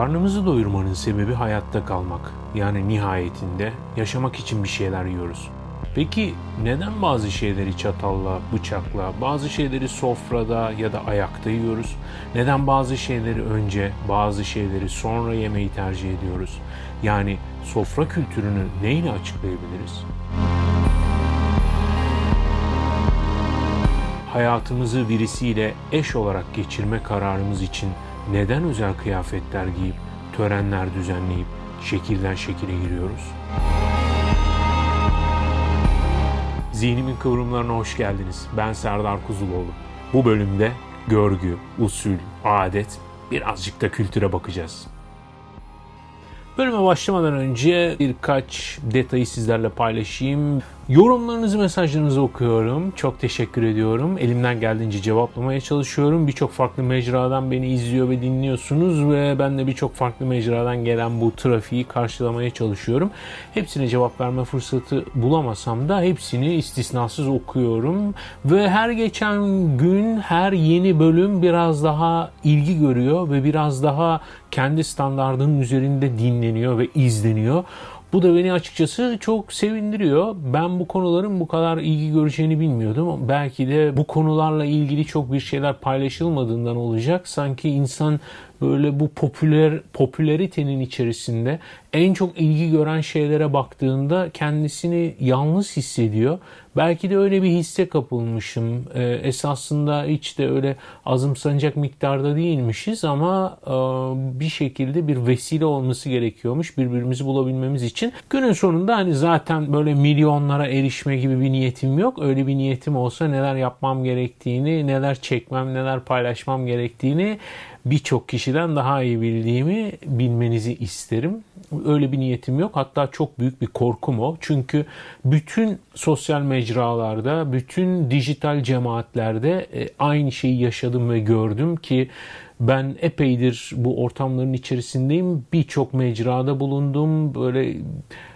Karnımızı doyurmanın sebebi hayatta kalmak. Yani nihayetinde yaşamak için bir şeyler yiyoruz. Peki neden bazı şeyleri çatalla, bıçakla, bazı şeyleri sofrada ya da ayakta yiyoruz? Neden bazı şeyleri önce, bazı şeyleri sonra yemeyi tercih ediyoruz? Yani sofra kültürünü neyle açıklayabiliriz? Hayatımızı birisiyle eş olarak geçirme kararımız için neden özel kıyafetler giyip, törenler düzenleyip şekilden şekile giriyoruz? Zihnimin kıvrımlarına hoş geldiniz. Ben Serdar Kuzuloğlu. Bu bölümde görgü, usul, adet, birazcık da kültüre bakacağız. Bölüme başlamadan önce birkaç detayı sizlerle paylaşayım. Yorumlarınızı, mesajlarınızı okuyorum. Çok teşekkür ediyorum. Elimden geldiğince cevaplamaya çalışıyorum. Birçok farklı mecradan beni izliyor ve dinliyorsunuz ve ben de birçok farklı mecradan gelen bu trafiği karşılamaya çalışıyorum. Hepsine cevap verme fırsatı bulamasam da hepsini istisnasız okuyorum ve her geçen gün her yeni bölüm biraz daha ilgi görüyor ve biraz daha kendi standartının üzerinde dinleniyor ve izleniyor. Bu da beni açıkçası çok sevindiriyor. Ben bu konuların bu kadar ilgi göreceğini bilmiyordum. Belki de bu konularla ilgili çok bir şeyler paylaşılmadığından olacak. Sanki insan böyle bu popüler popülaritenin içerisinde en çok ilgi gören şeylere baktığında kendisini yalnız hissediyor. Belki de öyle bir hisse kapılmışım. Ee, esasında hiç de öyle azımsanacak miktarda değilmişiz ama e, bir şekilde bir vesile olması gerekiyormuş birbirimizi bulabilmemiz için. Günün sonunda hani zaten böyle milyonlara erişme gibi bir niyetim yok. Öyle bir niyetim olsa neler yapmam gerektiğini, neler çekmem, neler paylaşmam gerektiğini birçok kişiden daha iyi bildiğimi bilmenizi isterim. Öyle bir niyetim yok. Hatta çok büyük bir korkum o. Çünkü bütün sosyal mecralarda, bütün dijital cemaatlerde e, aynı şeyi yaşadım ve gördüm ki ben epeydir bu ortamların içerisindeyim. Birçok mecrada bulundum. Böyle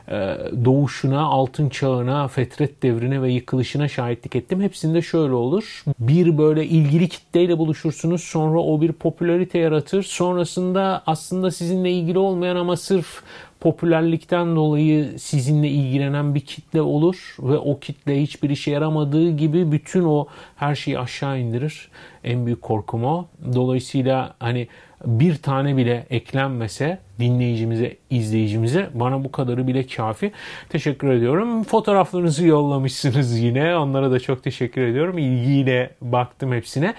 e, doğuşuna, altın çağına, fetret devrine ve yıkılışına şahitlik ettim. Hepsinde şöyle olur. Bir böyle ilgili kitleyle buluşursunuz. Sonra o bir popülarite yaratır. Sonrasında aslında sizinle ilgili olmayan ama sırf popülerlikten dolayı sizinle ilgilenen bir kitle olur ve o kitle hiçbir işe yaramadığı gibi bütün o her şeyi aşağı indirir. En büyük korkum o. Dolayısıyla hani bir tane bile eklenmese dinleyicimize, izleyicimize bana bu kadarı bile kafi. Teşekkür ediyorum. Fotoğraflarınızı yollamışsınız yine. Onlara da çok teşekkür ediyorum. İlgiyle baktım hepsine.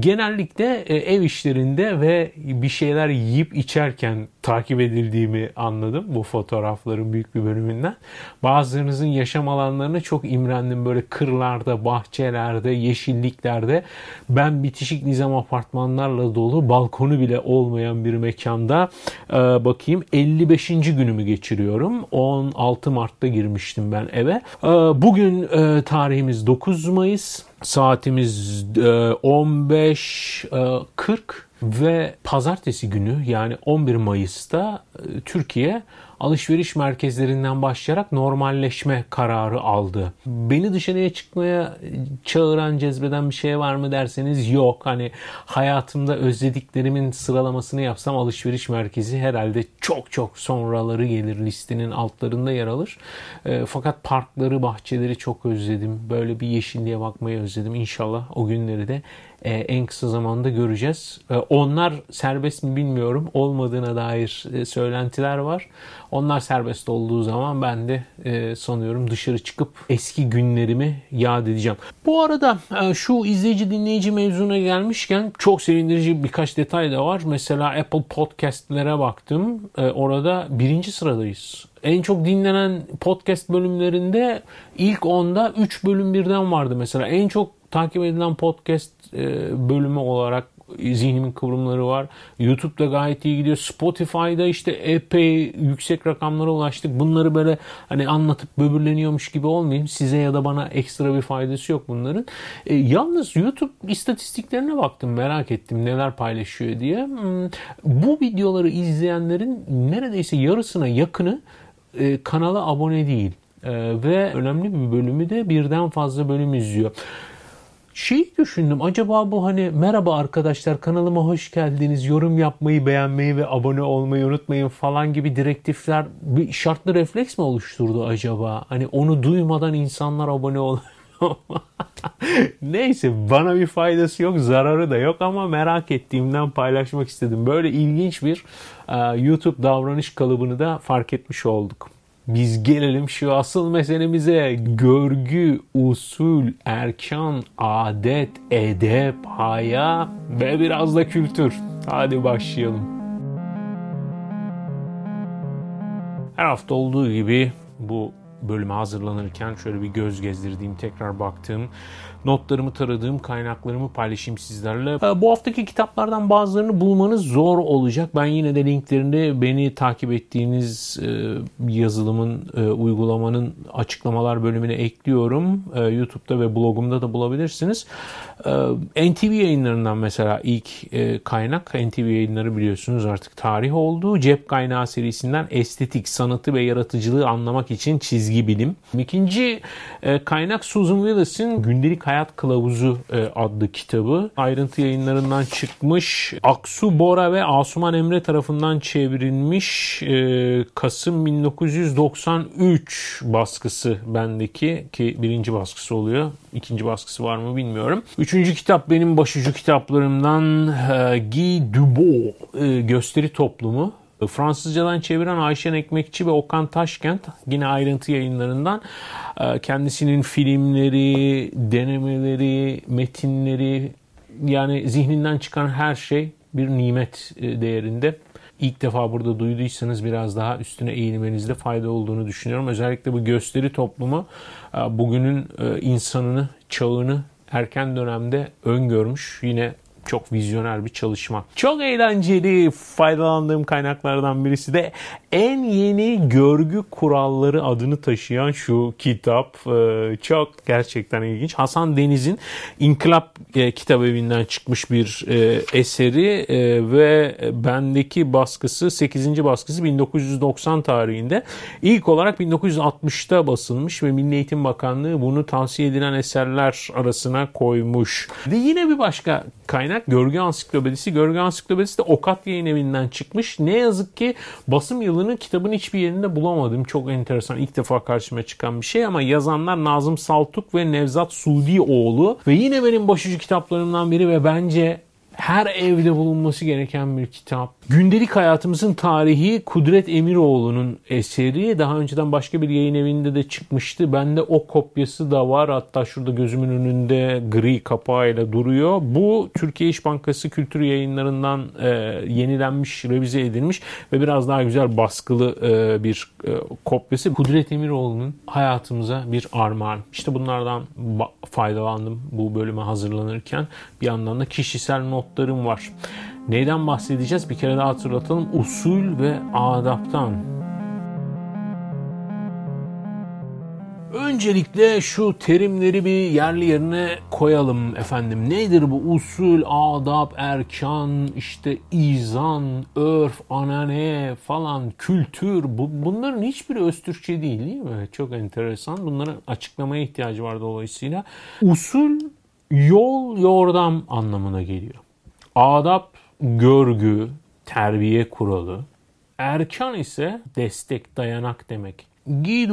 Genellikle e, ev işlerinde ve bir şeyler yiyip içerken takip edildiğimi anladım bu fotoğrafların büyük bir bölümünden. Bazılarınızın yaşam alanlarına çok imrendim. Böyle kırlarda, bahçelerde, yeşilliklerde. Ben bitişik nizam apartmanlarla dolu, balkonu bile olmayan bir mekanda e, bakayım 55. günümü geçiriyorum. 16 Mart'ta girmiştim ben eve. E, bugün e, tarihimiz 9 Mayıs. Saatimiz 15.40 ve pazartesi günü yani 11 Mayıs'ta Türkiye alışveriş merkezlerinden başlayarak normalleşme kararı aldı. Beni dışarıya çıkmaya çağıran, cezbeden bir şey var mı derseniz yok. Hani hayatımda özlediklerimin sıralamasını yapsam alışveriş merkezi herhalde çok çok sonraları gelir listenin altlarında yer alır. E, fakat parkları, bahçeleri çok özledim. Böyle bir yeşilliğe bakmayı özledim. İnşallah o günleri de e, en kısa zamanda göreceğiz. E, onlar serbest mi bilmiyorum. Olmadığına dair e, söylentiler var. Onlar serbest olduğu zaman ben de sanıyorum dışarı çıkıp eski günlerimi yad edeceğim. Bu arada şu izleyici dinleyici mevzuna gelmişken çok sevindirici birkaç detay da var. Mesela Apple Podcast'lere baktım. Orada birinci sıradayız en çok dinlenen podcast bölümlerinde ilk onda 3 bölüm birden vardı mesela. En çok takip edilen podcast e, bölümü olarak zihnimin kıvrımları var. YouTube'da gayet iyi gidiyor. Spotify'da işte epey yüksek rakamlara ulaştık. Bunları böyle hani anlatıp böbürleniyormuş gibi olmayayım. Size ya da bana ekstra bir faydası yok bunların. E, yalnız YouTube istatistiklerine baktım. Merak ettim neler paylaşıyor diye. Hmm, bu videoları izleyenlerin neredeyse yarısına yakını e, kanala abone değil. E, ve önemli bir bölümü de birden fazla bölüm izliyor. Şeyi düşündüm acaba bu hani merhaba arkadaşlar kanalıma hoş geldiniz yorum yapmayı beğenmeyi ve abone olmayı unutmayın falan gibi direktifler bir şartlı refleks mi oluşturdu acaba? Hani onu duymadan insanlar abone ol. Neyse bana bir faydası yok zararı da yok ama merak ettiğimden paylaşmak istedim. Böyle ilginç bir YouTube davranış kalıbını da fark etmiş olduk. Biz gelelim şu asıl meselemize. Görgü, usul, erkan, adet, edep, haya ve biraz da kültür. Hadi başlayalım. Her hafta olduğu gibi bu bölüme hazırlanırken şöyle bir göz gezdirdiğim, tekrar baktığım, notlarımı taradığım, kaynaklarımı paylaşayım sizlerle. Bu haftaki kitaplardan bazılarını bulmanız zor olacak. Ben yine de linklerini beni takip ettiğiniz e, yazılımın, e, uygulamanın açıklamalar bölümüne ekliyorum. E, YouTube'da ve blogumda da bulabilirsiniz. NTV yayınlarından mesela ilk kaynak, NTV yayınları biliyorsunuz artık tarih oldu. Cep kaynağı serisinden estetik, sanatı ve yaratıcılığı anlamak için çizgi bilim. İkinci kaynak Susan Willis'in Gündelik Hayat Kılavuzu e, adlı kitabı. Ayrıntı yayınlarından çıkmış. Aksu Bora ve Asuman Emre tarafından çevrilmiş e, Kasım 1993 baskısı bendeki ki birinci baskısı oluyor. İkinci baskısı var mı bilmiyorum. Üçüncü kitap benim başucu kitaplarımdan e, Guy Dubos e, Gösteri Toplumu. Fransızcadan çeviren Ayşen Ekmekçi ve Okan Taşkent yine ayrıntı yayınlarından e, kendisinin filmleri, denemeleri, metinleri yani zihninden çıkan her şey bir nimet e, değerinde. İlk defa burada duyduysanız biraz daha üstüne eğilmenizde fayda olduğunu düşünüyorum. Özellikle bu gösteri toplumu e, bugünün insanını, çağını erken dönemde öngörmüş. Yine çok vizyoner bir çalışma. Çok eğlenceli faydalandığım kaynaklardan birisi de en yeni görgü kuralları adını taşıyan şu kitap. Ee, çok gerçekten ilginç. Hasan Deniz'in İnkılap e, kitap evinden çıkmış bir e, eseri e, ve bendeki baskısı 8. baskısı 1990 tarihinde. İlk olarak 1960'ta basılmış ve Milli Eğitim Bakanlığı bunu tavsiye edilen eserler arasına koymuş. Ve yine bir başka kaynak Görgü Ansiklopedisi. Görgü Ansiklopedisi de Okat Yayın Evi'nden çıkmış. Ne yazık ki basım yılını kitabın hiçbir yerinde bulamadım. Çok enteresan. İlk defa karşıma çıkan bir şey ama yazanlar Nazım Saltuk ve Nevzat Sudioğlu. Ve yine benim başucu kitaplarımdan biri ve bence her evde bulunması gereken bir kitap. Gündelik hayatımızın tarihi Kudret Emiroğlu'nun eseri. Daha önceden başka bir yayın evinde de çıkmıştı. Bende o kopyası da var. Hatta şurada gözümün önünde gri kapağıyla duruyor. Bu Türkiye İş Bankası Kültür Yayınlarından e, yenilenmiş, revize edilmiş ve biraz daha güzel baskılı e, bir e, kopyası. Kudret Emiroğlu'nun hayatımıza bir armağan. İşte bunlardan faydalandım bu bölüme hazırlanırken. Bir yandan da kişisel notlarım var. Neyden bahsedeceğiz? Bir kere daha hatırlatalım. Usul ve adaptan. Öncelikle şu terimleri bir yerli yerine koyalım efendim. Nedir bu usul, adap, erkan, işte izan, örf, anane falan, kültür bu, bunların hiçbiri öz Türkçe değil değil mi? Çok enteresan. Bunların açıklamaya ihtiyacı var dolayısıyla. Usul yol, yordam anlamına geliyor. Adap görgü, terbiye kuralı. Erkan ise destek, dayanak demek. Guy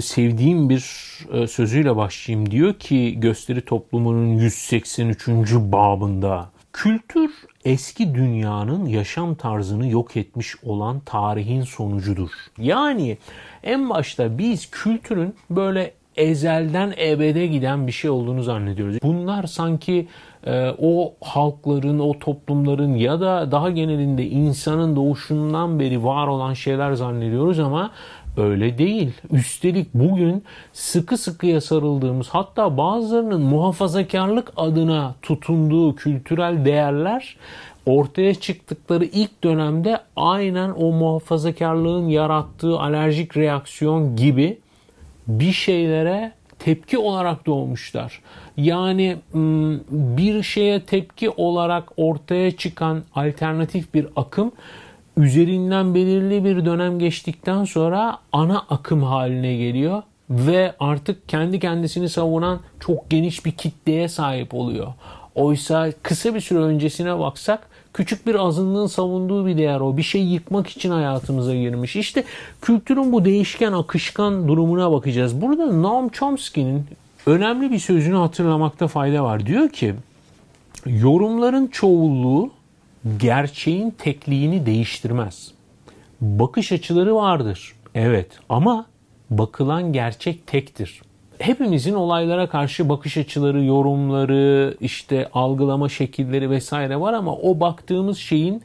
sevdiğim bir e, sözüyle başlayayım. Diyor ki gösteri toplumunun 183. babında kültür eski dünyanın yaşam tarzını yok etmiş olan tarihin sonucudur. Yani en başta biz kültürün böyle ezelden ebede giden bir şey olduğunu zannediyoruz. Bunlar sanki e, o halkların, o toplumların ya da daha genelinde insanın doğuşundan beri var olan şeyler zannediyoruz ama öyle değil. Üstelik bugün sıkı sıkıya sarıldığımız hatta bazılarının muhafazakarlık adına tutunduğu kültürel değerler ortaya çıktıkları ilk dönemde aynen o muhafazakarlığın yarattığı alerjik reaksiyon gibi bir şeylere tepki olarak doğmuşlar. Yani bir şeye tepki olarak ortaya çıkan alternatif bir akım üzerinden belirli bir dönem geçtikten sonra ana akım haline geliyor ve artık kendi kendisini savunan çok geniş bir kitleye sahip oluyor. Oysa kısa bir süre öncesine baksak küçük bir azınlığın savunduğu bir değer o. Bir şey yıkmak için hayatımıza girmiş. İşte kültürün bu değişken, akışkan durumuna bakacağız. Burada Noam Chomsky'nin önemli bir sözünü hatırlamakta fayda var. Diyor ki, yorumların çoğunluğu gerçeğin tekliğini değiştirmez. Bakış açıları vardır. Evet ama bakılan gerçek tektir. Hepimizin olaylara karşı bakış açıları, yorumları, işte algılama şekilleri vesaire var ama o baktığımız şeyin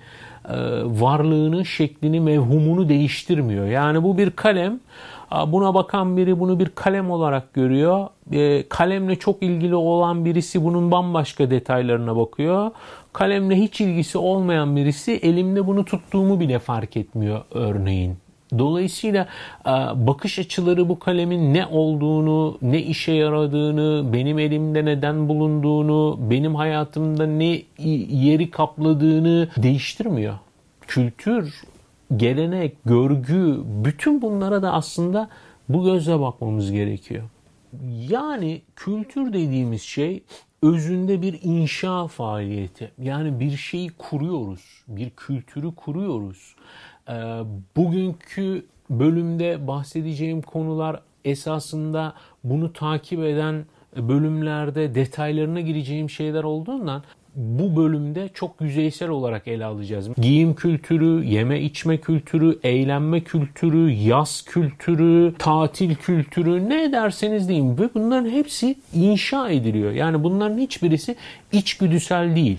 e, varlığını, şeklini, mevhumunu değiştirmiyor. Yani bu bir kalem. Buna bakan biri bunu bir kalem olarak görüyor. E, kalemle çok ilgili olan birisi bunun bambaşka detaylarına bakıyor. Kalemle hiç ilgisi olmayan birisi elimde bunu tuttuğumu bile fark etmiyor örneğin. Dolayısıyla e, bakış açıları bu kalemin ne olduğunu, ne işe yaradığını, benim elimde neden bulunduğunu, benim hayatımda ne yeri kapladığını değiştirmiyor. Kültür, gelenek, görgü, bütün bunlara da aslında bu gözle bakmamız gerekiyor. Yani kültür dediğimiz şey özünde bir inşa faaliyeti. Yani bir şeyi kuruyoruz, bir kültürü kuruyoruz. Ee, bugünkü bölümde bahsedeceğim konular esasında bunu takip eden bölümlerde detaylarına gireceğim şeyler olduğundan bu bölümde çok yüzeysel olarak ele alacağız. Giyim kültürü, yeme içme kültürü, eğlenme kültürü, yaz kültürü, tatil kültürü ne derseniz deyin ve bunların hepsi inşa ediliyor. Yani bunların hiçbirisi içgüdüsel değil.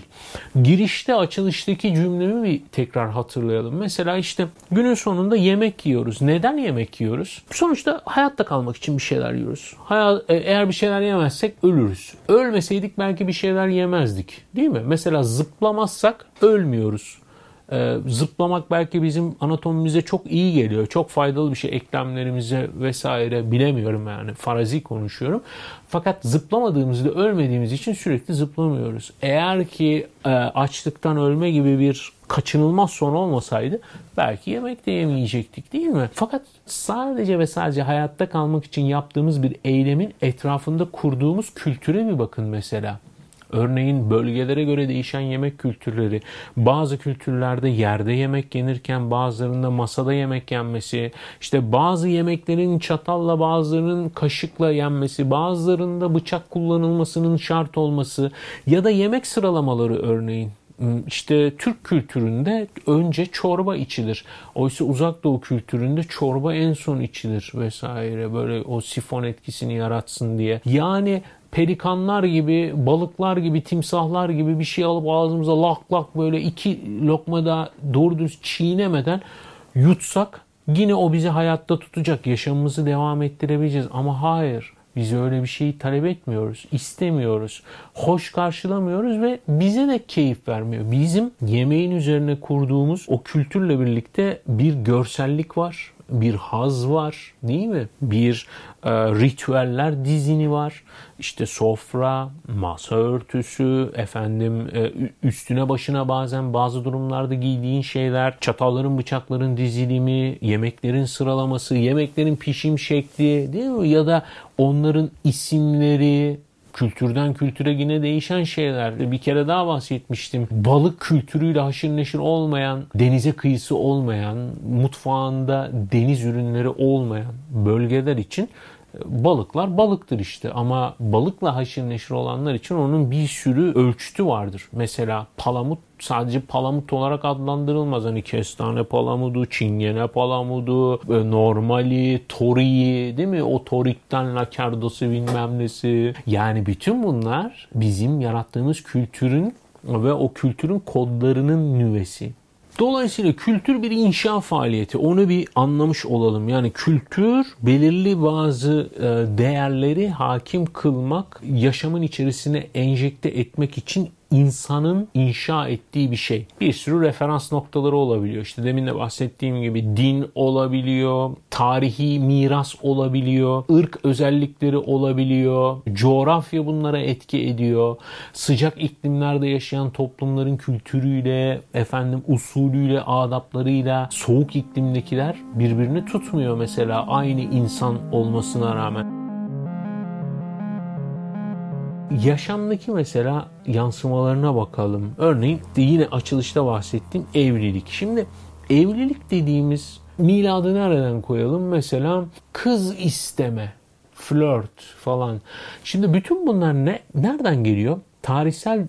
Girişte açılıştaki cümlemi bir tekrar hatırlayalım. Mesela işte günün sonunda yemek yiyoruz. Neden yemek yiyoruz? Sonuçta hayatta kalmak için bir şeyler yiyoruz. Hayat, e, eğer bir şeyler yemezsek ölürüz. Ölmeseydik belki bir şeyler yemezdik. Değil mi? Mesela zıplamazsak ölmüyoruz. Ee, zıplamak belki bizim anatomimize çok iyi geliyor. Çok faydalı bir şey eklemlerimize vesaire bilemiyorum yani farazi konuşuyorum. Fakat zıplamadığımızda ölmediğimiz için sürekli zıplamıyoruz. Eğer ki e, açlıktan ölme gibi bir kaçınılmaz son olmasaydı belki yemek de yemeyecektik değil mi? Fakat sadece ve sadece hayatta kalmak için yaptığımız bir eylemin etrafında kurduğumuz kültüre bir bakın mesela. Örneğin bölgelere göre değişen yemek kültürleri, bazı kültürlerde yerde yemek yenirken bazılarında masada yemek yenmesi, işte bazı yemeklerin çatalla bazılarının kaşıkla yenmesi, bazılarında bıçak kullanılmasının şart olması ya da yemek sıralamaları örneğin işte Türk kültüründe önce çorba içilir. Oysa uzak doğu kültüründe çorba en son içilir vesaire. Böyle o sifon etkisini yaratsın diye. Yani pelikanlar gibi, balıklar gibi, timsahlar gibi bir şey alıp ağzımıza lak lak böyle iki lokma da doğru düz çiğnemeden yutsak yine o bizi hayatta tutacak. Yaşamımızı devam ettirebileceğiz. Ama hayır. Biz öyle bir şeyi talep etmiyoruz, istemiyoruz, hoş karşılamıyoruz ve bize de keyif vermiyor. Bizim yemeğin üzerine kurduğumuz o kültürle birlikte bir görsellik var, bir haz var değil mi? Bir e, ritüeller dizini var. İşte sofra, masa örtüsü, efendim e, üstüne başına bazen bazı durumlarda giydiğin şeyler, çatalların bıçakların dizilimi, yemeklerin sıralaması, yemeklerin pişim şekli değil mi? Ya da onların isimleri, kültürden kültüre yine değişen şeyler. Bir kere daha bahsetmiştim. Balık kültürüyle haşır neşir olmayan, denize kıyısı olmayan, mutfağında deniz ürünleri olmayan bölgeler için balıklar balıktır işte ama balıkla haşır neşir olanlar için onun bir sürü ölçütü vardır. Mesela palamut sadece palamut olarak adlandırılmaz. Hani kestane palamudu, çingene palamudu, e, normali, toriyi değil mi? O torikten lakardosu bilmem nesi. Yani bütün bunlar bizim yarattığımız kültürün ve o kültürün kodlarının nüvesi. Dolayısıyla kültür bir inşa faaliyeti. Onu bir anlamış olalım. Yani kültür belirli bazı e, değerleri hakim kılmak, yaşamın içerisine enjekte etmek için insanın inşa ettiği bir şey. Bir sürü referans noktaları olabiliyor. İşte demin de bahsettiğim gibi din olabiliyor, tarihi miras olabiliyor, ırk özellikleri olabiliyor, coğrafya bunlara etki ediyor. Sıcak iklimlerde yaşayan toplumların kültürüyle, efendim usulüyle, adaplarıyla soğuk iklimdekiler birbirini tutmuyor mesela aynı insan olmasına rağmen. Yaşamdaki mesela yansımalarına bakalım. Örneğin yine açılışta bahsettiğim evlilik. Şimdi evlilik dediğimiz miladı nereden koyalım? Mesela kız isteme, flört falan. Şimdi bütün bunlar ne nereden geliyor? Tarihsel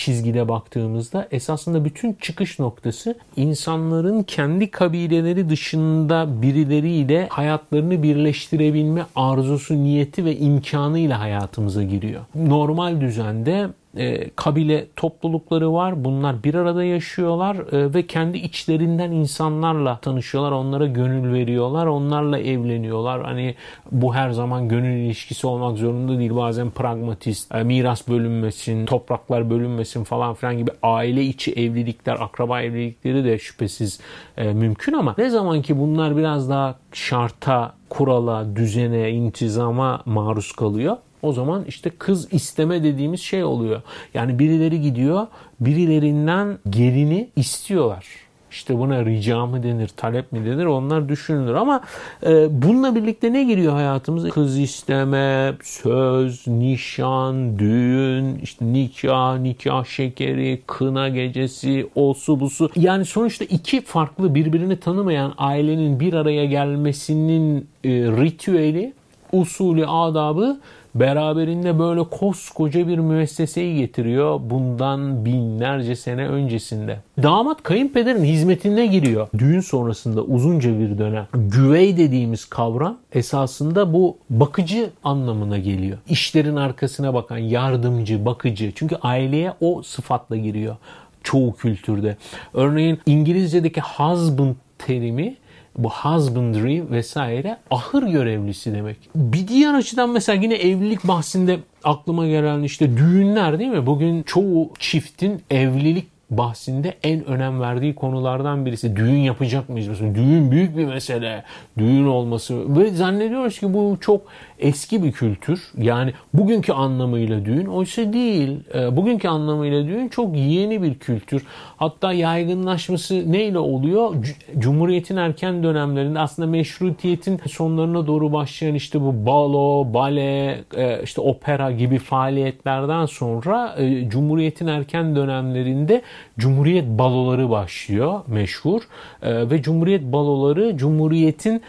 çizgide baktığımızda esasında bütün çıkış noktası insanların kendi kabileleri dışında birileriyle hayatlarını birleştirebilme arzusu, niyeti ve imkanıyla hayatımıza giriyor. Normal düzende e, kabile toplulukları var. Bunlar bir arada yaşıyorlar e, ve kendi içlerinden insanlarla tanışıyorlar. Onlara gönül veriyorlar. Onlarla evleniyorlar. Hani bu her zaman gönül ilişkisi olmak zorunda değil. Bazen pragmatist, e, miras bölünmesin, topraklar bölünmesin falan filan gibi aile içi evlilikler, akraba evlilikleri de şüphesiz e, mümkün ama ne zaman ki bunlar biraz daha şarta, kurala, düzene, intizama maruz kalıyor o zaman işte kız isteme dediğimiz şey oluyor. Yani birileri gidiyor birilerinden gelini istiyorlar. İşte buna rica mı denir, talep mi denir onlar düşünülür. Ama e, bununla birlikte ne giriyor hayatımıza? Kız isteme, söz, nişan, düğün, işte nikah, nikah şekeri, kına gecesi, osu busu. Yani sonuçta iki farklı birbirini tanımayan ailenin bir araya gelmesinin e, ritüeli, usulü, adabı beraberinde böyle koskoca bir müesseseyi getiriyor bundan binlerce sene öncesinde. Damat kayınpederin hizmetine giriyor. Düğün sonrasında uzunca bir dönem. Güvey dediğimiz kavram esasında bu bakıcı anlamına geliyor. İşlerin arkasına bakan yardımcı, bakıcı. Çünkü aileye o sıfatla giriyor çoğu kültürde. Örneğin İngilizce'deki husband terimi bu husbandry vesaire ahır görevlisi demek. Bir diğer açıdan mesela yine evlilik bahsinde aklıma gelen işte düğünler değil mi? Bugün çoğu çiftin evlilik bahsinde en önem verdiği konulardan birisi. Düğün yapacak mıyız? Mesela düğün büyük bir mesele. Düğün olması. Ve zannediyoruz ki bu çok eski bir kültür. Yani bugünkü anlamıyla düğün oysa değil. E, bugünkü anlamıyla düğün çok yeni bir kültür. Hatta yaygınlaşması neyle oluyor? Cumhuriyetin erken dönemlerinde aslında meşrutiyetin sonlarına doğru başlayan işte bu balo, bale, e, işte opera gibi faaliyetlerden sonra e, Cumhuriyetin erken dönemlerinde Cumhuriyet baloları başlıyor meşhur. Ve Cumhuriyet baloları Cumhuriyet'in e,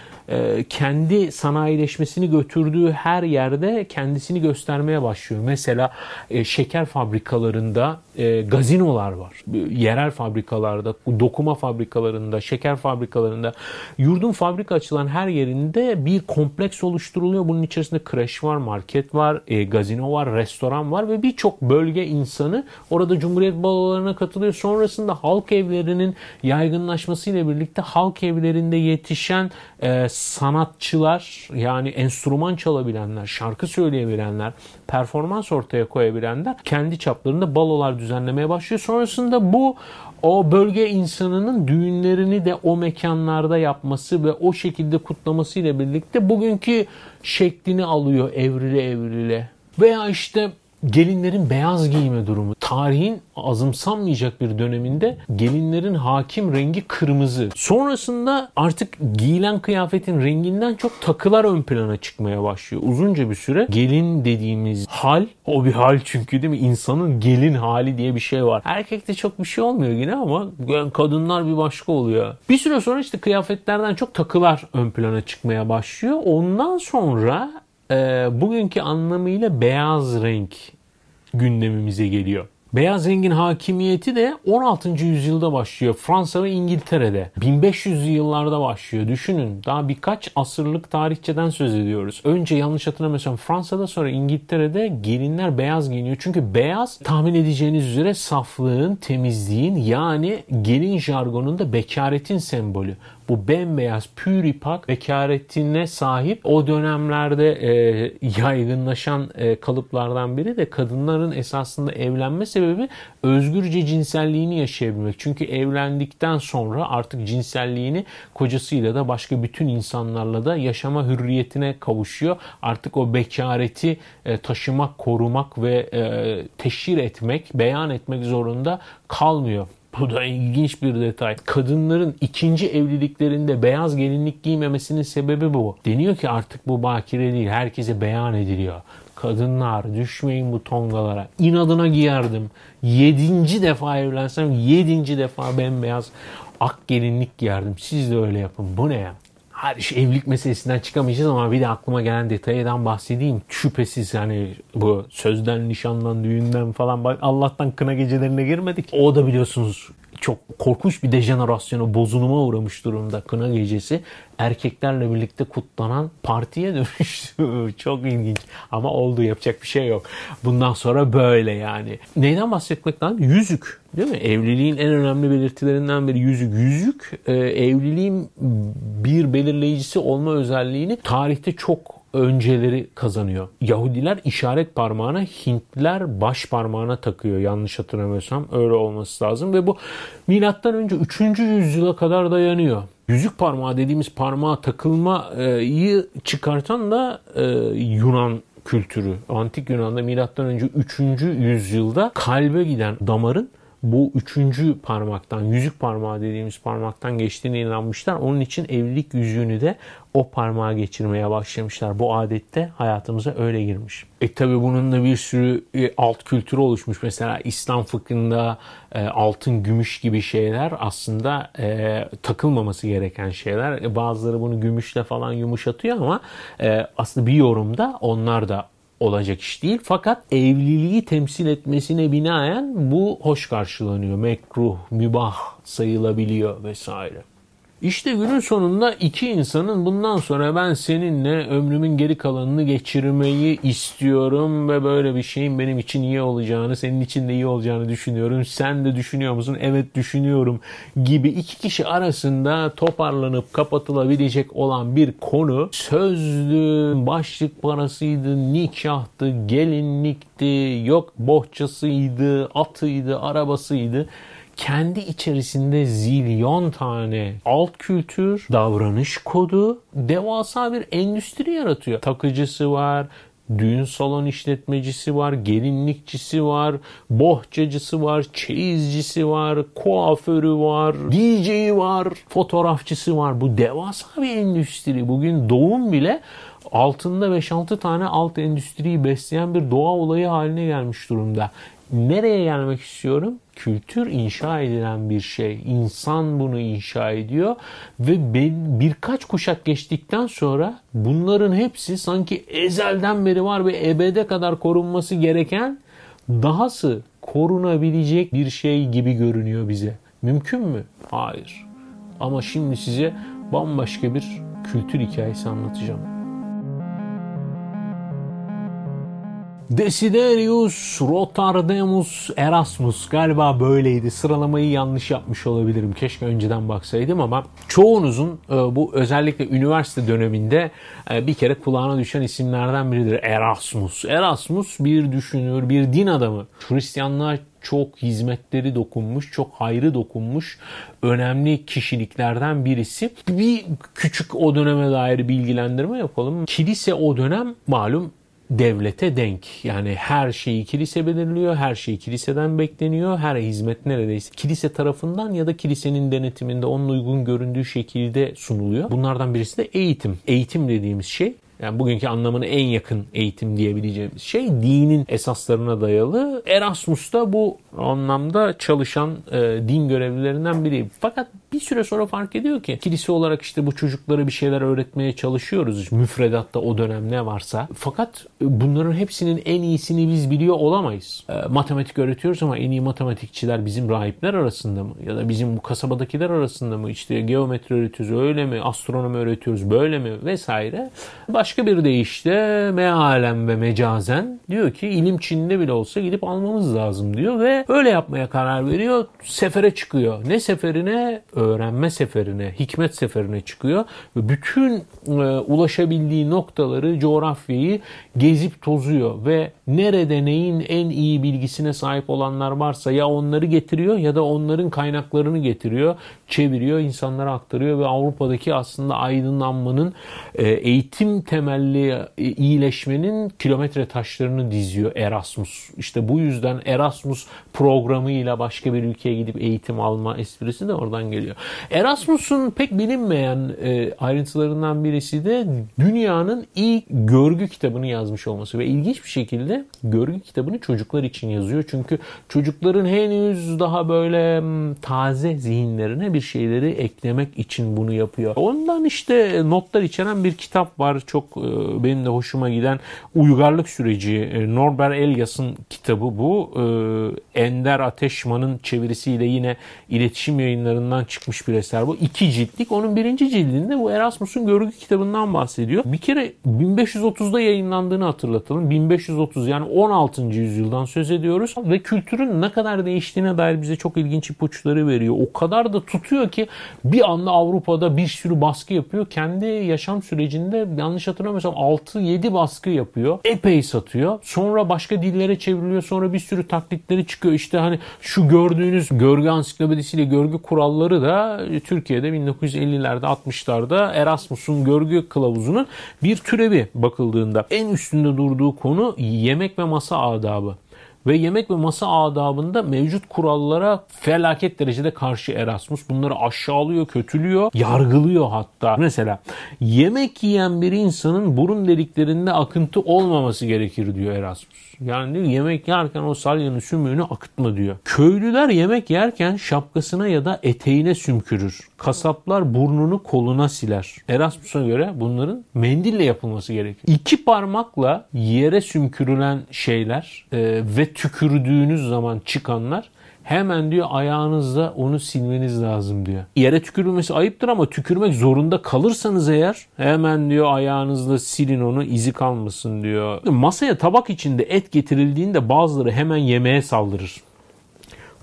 kendi sanayileşmesini götürdüğü her yerde kendisini göstermeye başlıyor. Mesela e, şeker fabrikalarında e, gazinolar var. Yerel fabrikalarda, dokuma fabrikalarında, şeker fabrikalarında yurdun fabrika açılan her yerinde bir kompleks oluşturuluyor. Bunun içerisinde kreş var, market var, gazino var, restoran var ve birçok bölge insanı orada Cumhuriyet balolarına katılıyor. Sonrasında halk evlerinin yaygınlaşmasıyla birlikte halk evlerinde yetişen sanatçılar yani enstrüman çalabilenler, şarkı söyleyebilenler, performans ortaya koyabilenler kendi çaplarında balolar düzenlemeye başlıyor. Sonrasında bu o bölge insanının düğünlerini de o mekanlarda yapması ve o şekilde kutlaması ile birlikte bugünkü şeklini alıyor evrile evrile. Veya işte gelinlerin beyaz giyme durumu. Tarihin azımsanmayacak bir döneminde gelinlerin hakim rengi kırmızı. Sonrasında artık giyilen kıyafetin renginden çok takılar ön plana çıkmaya başlıyor. Uzunca bir süre gelin dediğimiz hal, o bir hal çünkü değil mi? İnsanın gelin hali diye bir şey var. Erkekte çok bir şey olmuyor yine ama kadınlar bir başka oluyor. Bir süre sonra işte kıyafetlerden çok takılar ön plana çıkmaya başlıyor. Ondan sonra e, bugünkü anlamıyla beyaz renk gündemimize geliyor. Beyaz rengin hakimiyeti de 16. yüzyılda başlıyor. Fransa ve İngiltere'de. 1500'lü yıllarda başlıyor. Düşünün daha birkaç asırlık tarihçeden söz ediyoruz. Önce yanlış hatırlamıyorsam Fransa'da sonra İngiltere'de gelinler beyaz giyiniyor. Çünkü beyaz tahmin edeceğiniz üzere saflığın, temizliğin yani gelin jargonunda bekaretin sembolü bu bembeyaz püripak bekaretine sahip o dönemlerde e, yaygınlaşan e, kalıplardan biri de kadınların esasında evlenme sebebi özgürce cinselliğini yaşayabilmek. Çünkü evlendikten sonra artık cinselliğini kocasıyla da başka bütün insanlarla da yaşama hürriyetine kavuşuyor. Artık o bekareti e, taşımak, korumak ve e, teşhir etmek, beyan etmek zorunda kalmıyor. Bu da ilginç bir detay. Kadınların ikinci evliliklerinde beyaz gelinlik giymemesinin sebebi bu. Deniyor ki artık bu bakire değil, herkese beyan ediliyor. Kadınlar düşmeyin bu tongalara. İnadına giyerdim. Yedinci defa evlensem yedinci defa bembeyaz ak gelinlik giyerdim. Siz de öyle yapın. Bu ne ya? Hadi şu evlilik meselesinden çıkamayacağız ama bir de aklıma gelen detaydan bahsedeyim. Şüphesiz hani bu sözden, nişandan, düğünden falan Allah'tan kına gecelerine girmedik. O da biliyorsunuz çok korkunç bir dejenerasyona, bozuluma uğramış durumda kına gecesi. Erkeklerle birlikte kutlanan partiye dönüştü. çok ilginç. Ama oldu yapacak bir şey yok. Bundan sonra böyle yani. Neyden bahsetmek lazım? Yüzük. Değil mi? Evliliğin en önemli belirtilerinden biri yüzük. Yüzük e, evliliğin bir belirleyicisi olma özelliğini tarihte çok önceleri kazanıyor. Yahudiler işaret parmağına, Hintliler baş parmağına takıyor yanlış hatırlamıyorsam. Öyle olması lazım ve bu milattan önce 3. yüzyıla kadar dayanıyor. Yüzük parmağı dediğimiz parmağa takılmayı çıkartan da e, Yunan kültürü. Antik Yunan'da milattan önce 3. yüzyılda kalbe giden damarın bu üçüncü parmaktan, yüzük parmağı dediğimiz parmaktan geçtiğine inanmışlar. Onun için evlilik yüzüğünü de o parmağa geçirmeye başlamışlar. Bu adette hayatımıza öyle girmiş. E tabi bunun da bir sürü e, alt kültürü oluşmuş. Mesela İslam fıkhında e, altın, gümüş gibi şeyler aslında e, takılmaması gereken şeyler. Bazıları bunu gümüşle falan yumuşatıyor ama aslında bir yorumda onlar da olacak iş değil. Fakat evliliği temsil etmesine binaen bu hoş karşılanıyor. Mekruh, mübah sayılabiliyor vesaire. İşte günün sonunda iki insanın bundan sonra ben seninle ömrümün geri kalanını geçirmeyi istiyorum ve böyle bir şeyin benim için iyi olacağını, senin için de iyi olacağını düşünüyorum. Sen de düşünüyor musun? Evet düşünüyorum gibi iki kişi arasında toparlanıp kapatılabilecek olan bir konu sözlü, başlık parasıydı, nikahtı, gelinlikti, yok bohçasıydı, atıydı, arabasıydı kendi içerisinde zilyon tane alt kültür, davranış kodu, devasa bir endüstri yaratıyor. Takıcısı var, düğün salon işletmecisi var, gelinlikçisi var, bohçacısı var, çeyizcisi var, kuaförü var, DJ'i var, fotoğrafçısı var. Bu devasa bir endüstri. Bugün doğum bile altında 5-6 tane alt endüstriyi besleyen bir doğa olayı haline gelmiş durumda. Nereye gelmek istiyorum? Kültür inşa edilen bir şey. İnsan bunu inşa ediyor ve birkaç kuşak geçtikten sonra bunların hepsi sanki ezelden beri var ve ebede kadar korunması gereken dahası korunabilecek bir şey gibi görünüyor bize. Mümkün mü? Hayır. Ama şimdi size bambaşka bir kültür hikayesi anlatacağım. Desiderius Rotardamus Erasmus galiba böyleydi. Sıralamayı yanlış yapmış olabilirim. Keşke önceden baksaydım ama çoğunuzun e, bu özellikle üniversite döneminde e, bir kere kulağına düşen isimlerden biridir. Erasmus. Erasmus bir düşünür, bir din adamı. Hristiyanlığa çok hizmetleri dokunmuş, çok hayrı dokunmuş önemli kişiliklerden birisi. Bir küçük o döneme dair bilgilendirme yapalım. Kilise o dönem malum devlete denk. Yani her şeyi kilise belirliyor, her şey kiliseden bekleniyor, her hizmet neredeyse kilise tarafından ya da kilisenin denetiminde onun uygun göründüğü şekilde sunuluyor. Bunlardan birisi de eğitim. Eğitim dediğimiz şey yani bugünkü anlamını en yakın eğitim diyebileceğimiz şey dinin esaslarına dayalı. Erasmus da bu anlamda çalışan e, din görevlilerinden biri. Fakat bir süre sonra fark ediyor ki kilise olarak işte bu çocuklara bir şeyler öğretmeye çalışıyoruz. Müfredatta o dönem ne varsa. Fakat bunların hepsinin en iyisini biz biliyor olamayız. E, matematik öğretiyoruz ama en iyi matematikçiler bizim rahipler arasında mı? Ya da bizim bu kasabadakiler arasında mı? İşte geometri öğretiyoruz öyle mi? Astronomi öğretiyoruz böyle mi? Vesaire. Başka bir deyişle mealen ve mecazen diyor ki ilim Çin'de bile olsa gidip almamız lazım diyor ve öyle yapmaya karar veriyor. Sefere çıkıyor. Ne seferine? Öğrenme seferine, hikmet seferine çıkıyor ve bütün e, ulaşabildiği noktaları, coğrafyayı gezip tozuyor ve nerede neyin en iyi bilgisine sahip olanlar varsa ya onları getiriyor ya da onların kaynaklarını getiriyor, çeviriyor, insanlara aktarıyor ve Avrupa'daki aslında aydınlanmanın, e, eğitim temelli e, iyileşmenin kilometre taşlarını diziyor Erasmus. İşte bu yüzden Erasmus programıyla başka bir ülkeye gidip eğitim alma esprisi de oradan geliyor. Erasmus'un pek bilinmeyen e, ayrıntılarından birisi de dünyanın ilk görgü kitabını yazmış olması ve ilginç bir şekilde görgü kitabını çocuklar için yazıyor. Çünkü çocukların henüz daha böyle taze zihinlerine bir şeyleri eklemek için bunu yapıyor. Ondan işte notlar içeren bir kitap var. Çok e, benim de hoşuma giden uygarlık süreci. E, Norbert Elias'ın kitabı bu. E, Ender Ateşman'ın çevirisiyle yine iletişim yayınlarından çıkmış bir eser bu. İki ciltlik. Onun birinci cildinde bu Erasmus'un görgü kitabından bahsediyor. Bir kere 1530'da yayınlandığını hatırlatalım. 1530 yani 16. yüzyıldan söz ediyoruz ve kültürün ne kadar değiştiğine dair bize çok ilginç ipuçları veriyor. O kadar da tutuyor ki bir anda Avrupa'da bir sürü baskı yapıyor. Kendi yaşam sürecinde yanlış hatırlamıyorsam 6-7 baskı yapıyor. Epey satıyor. Sonra başka dillere çevriliyor. Sonra bir sürü taklitleri çıkıyor. İşte hani şu gördüğünüz görgü ansiklopedisiyle görgü kuralları da Türkiye'de 1950'lerde 60'larda Erasmus'un görgü kılavuzunun bir türevi bakıldığında. En üstünde durduğu konu yemek ve masa adabı ve yemek ve masa adabında mevcut kurallara felaket derecede karşı Erasmus. Bunları aşağılıyor, kötülüyor, yargılıyor hatta. Mesela yemek yiyen bir insanın burun deliklerinde akıntı olmaması gerekir diyor Erasmus. Yani diyor, yemek yerken o salyanın sümüğünü akıtma diyor. Köylüler yemek yerken şapkasına ya da eteğine sümkürür. Kasaplar burnunu koluna siler. Erasmus'a göre bunların mendille yapılması gerekir. İki parmakla yere sümkürülen şeyler e, ve tükürdüğünüz zaman çıkanlar hemen diyor ayağınızla onu silmeniz lazım diyor. Yere tükürülmesi ayıptır ama tükürmek zorunda kalırsanız eğer hemen diyor ayağınızla silin onu izi kalmasın diyor. Masaya tabak içinde et getirildiğinde bazıları hemen yemeğe saldırır.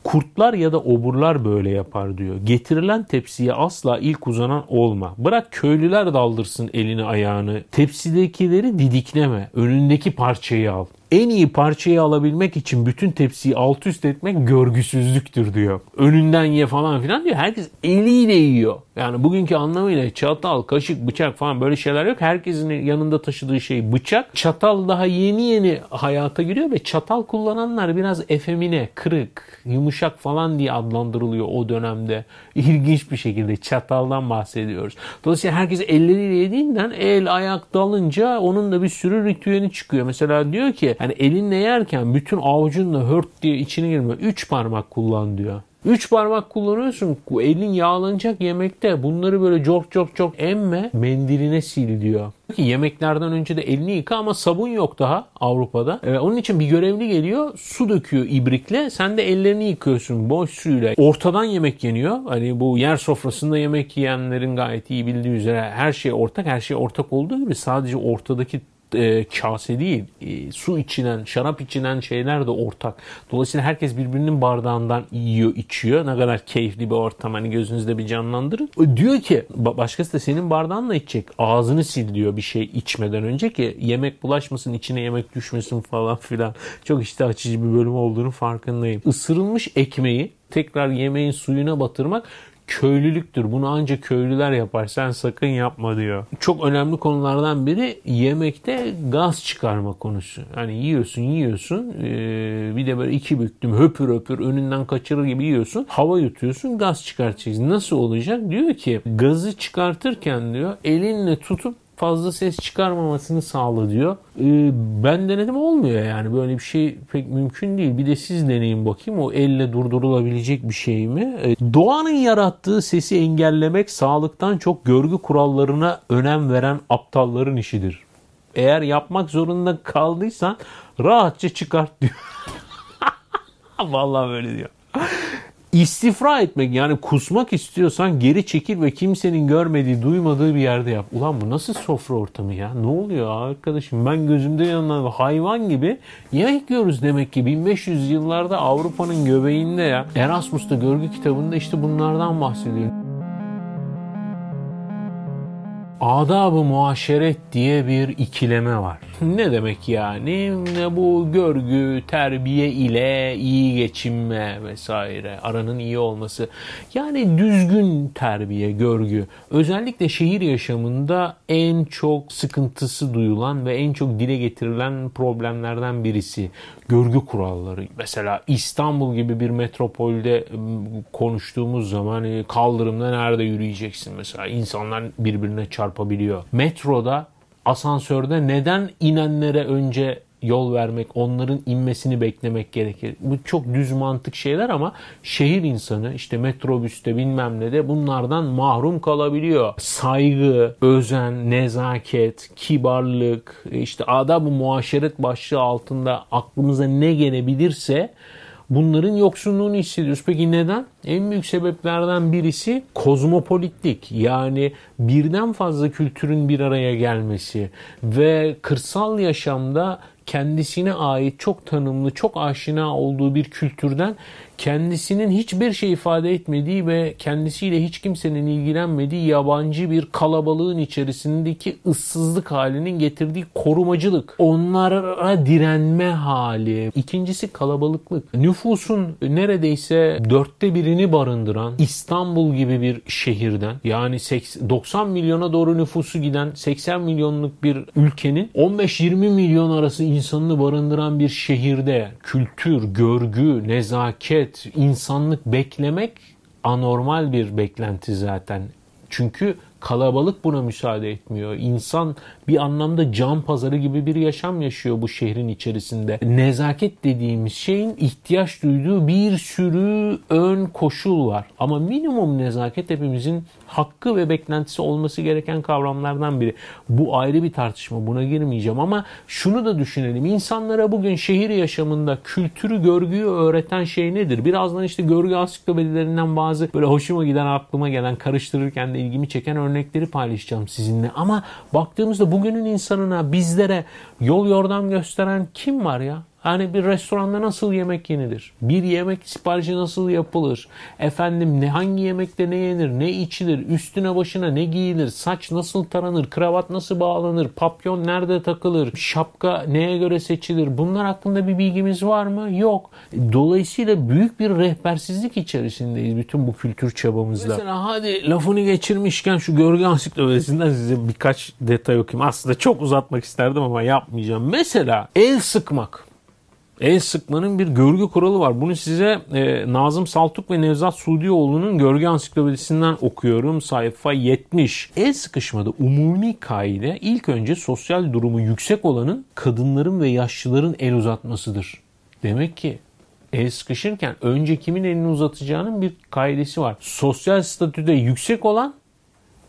Kurtlar ya da oburlar böyle yapar diyor. Getirilen tepsiye asla ilk uzanan olma. Bırak köylüler daldırsın elini ayağını. Tepsidekileri didikleme. Önündeki parçayı al en iyi parçayı alabilmek için bütün tepsiyi alt üst etmek görgüsüzlüktür diyor. Önünden ye falan filan diyor. Herkes eliyle yiyor. Yani bugünkü anlamıyla çatal, kaşık, bıçak falan böyle şeyler yok. Herkesin yanında taşıdığı şey bıçak. Çatal daha yeni yeni hayata giriyor ve çatal kullananlar biraz efemine, kırık, yumuşak falan diye adlandırılıyor o dönemde. İlginç bir şekilde çataldan bahsediyoruz. Dolayısıyla herkes elleriyle yediğinden el ayak dalınca onun da bir sürü ritüeli çıkıyor. Mesela diyor ki yani elinle yerken bütün avucunla hört diye içine girme. Üç parmak kullan diyor. Üç parmak kullanıyorsun. Elin yağlanacak yemekte. Bunları böyle çok çok çok emme mendiline sil diyor. Ki yemeklerden önce de elini yıka ama sabun yok daha Avrupa'da. Ee, onun için bir görevli geliyor su döküyor ibrikle. Sen de ellerini yıkıyorsun boş suyla. Ortadan yemek yeniyor. Hani bu yer sofrasında yemek yiyenlerin gayet iyi bildiği üzere her şey ortak. Her şey ortak olduğu gibi sadece ortadaki e, kase değil, e, su içilen, şarap içilen şeyler de ortak. Dolayısıyla herkes birbirinin bardağından yiyor, içiyor. Ne kadar keyifli bir ortam hani gözünüzde bir canlandırın. O diyor ki başkası da senin bardağınla içecek. Ağzını sil diyor bir şey içmeden önce ki yemek bulaşmasın, içine yemek düşmesin falan filan. Çok işte açıcı bir bölüm olduğunu farkındayım. Isırılmış ekmeği tekrar yemeğin suyuna batırmak köylülüktür. Bunu ancak köylüler yapar. Sen sakın yapma diyor. Çok önemli konulardan biri yemekte gaz çıkarma konusu. Hani yiyorsun yiyorsun bir de böyle iki büktüm höpür höpür önünden kaçırır gibi yiyorsun. Hava yutuyorsun gaz çıkartacaksın. Nasıl olacak? Diyor ki gazı çıkartırken diyor elinle tutup fazla ses çıkarmamasını sağla diyor. Ee, ben denedim olmuyor yani böyle bir şey pek mümkün değil. Bir de siz deneyin bakayım o elle durdurulabilecek bir şey mi? Ee, doğanın yarattığı sesi engellemek sağlıktan çok görgü kurallarına önem veren aptalların işidir. Eğer yapmak zorunda kaldıysan rahatça çıkart diyor. Vallahi böyle diyor. İstifra etmek yani kusmak istiyorsan geri çekil ve kimsenin görmediği, duymadığı bir yerde yap. Ulan bu nasıl sofra ortamı ya? Ne oluyor arkadaşım? Ben gözümde yanan hayvan gibi yayıklıyoruz demek ki. 1500 yıllarda Avrupa'nın göbeğinde ya. Erasmus'ta görgü kitabında işte bunlardan bahsediyor. Adab-ı muaşeret diye bir ikileme var. Ne demek yani? Bu görgü, terbiye ile iyi geçinme vesaire, aranın iyi olması. Yani düzgün terbiye, görgü. Özellikle şehir yaşamında en çok sıkıntısı duyulan ve en çok dile getirilen problemlerden birisi görgü kuralları. Mesela İstanbul gibi bir metropolde konuştuğumuz zaman e, kaldırımda nerede yürüyeceksin mesela? İnsanlar birbirine çarpabiliyor. Metroda asansörde neden inenlere önce yol vermek, onların inmesini beklemek gerekir. Bu çok düz mantık şeyler ama şehir insanı işte metrobüste bilmem ne de bunlardan mahrum kalabiliyor. Saygı, özen, nezaket, kibarlık, işte adab-ı muaşeret başlığı altında aklımıza ne gelebilirse bunların yoksunluğunu hissediyoruz. Peki neden? En büyük sebeplerden birisi kozmopolitlik. Yani birden fazla kültürün bir araya gelmesi ve kırsal yaşamda kendisine ait çok tanımlı, çok aşina olduğu bir kültürden kendisinin hiçbir şey ifade etmediği ve kendisiyle hiç kimsenin ilgilenmediği yabancı bir kalabalığın içerisindeki ıssızlık halinin getirdiği korumacılık. Onlara direnme hali. İkincisi kalabalıklık. Nüfusun neredeyse dörtte birini barındıran İstanbul gibi bir şehirden yani 90 milyona doğru nüfusu giden 80 milyonluk bir ülkenin 15-20 milyon arası insanını barındıran bir şehirde kültür, görgü, nezaket, evet insanlık beklemek anormal bir beklenti zaten. Çünkü kalabalık buna müsaade etmiyor. İnsan bir anlamda can pazarı gibi bir yaşam yaşıyor bu şehrin içerisinde. Nezaket dediğimiz şeyin ihtiyaç duyduğu bir sürü ön koşul var. Ama minimum nezaket hepimizin hakkı ve beklentisi olması gereken kavramlardan biri. Bu ayrı bir tartışma. Buna girmeyeceğim ama şunu da düşünelim. İnsanlara bugün şehir yaşamında kültürü, görgüyü öğreten şey nedir? Birazdan işte görgü ansiklopedilerinden bazı böyle hoşuma giden, aklıma gelen, karıştırırken de ilgimi çeken örnekleri paylaşacağım sizinle. Ama baktığımızda bugünün insanına, bizlere yol yordam gösteren kim var ya? Hani bir restoranda nasıl yemek yenilir? Bir yemek siparişi nasıl yapılır? Efendim ne hangi yemekte ne yenir? Ne içilir? Üstüne başına ne giyilir? Saç nasıl taranır? Kravat nasıl bağlanır? Papyon nerede takılır? Şapka neye göre seçilir? Bunlar hakkında bir bilgimiz var mı? Yok. Dolayısıyla büyük bir rehbersizlik içerisindeyiz bütün bu kültür çabamızla. Mesela hadi lafını geçirmişken şu görgü ansiklopedisinden size birkaç detay okuyayım. Aslında çok uzatmak isterdim ama yapmayacağım. Mesela el sıkmak. El sıkmanın bir görgü kuralı var. Bunu size e, Nazım Saltuk ve Nevzat Sudioğlu'nun görgü ansiklopedisinden okuyorum. Sayfa 70. El sıkışmada umumi kaide ilk önce sosyal durumu yüksek olanın kadınların ve yaşlıların el uzatmasıdır. Demek ki el sıkışırken önce kimin elini uzatacağının bir kaidesi var. Sosyal statüde yüksek olan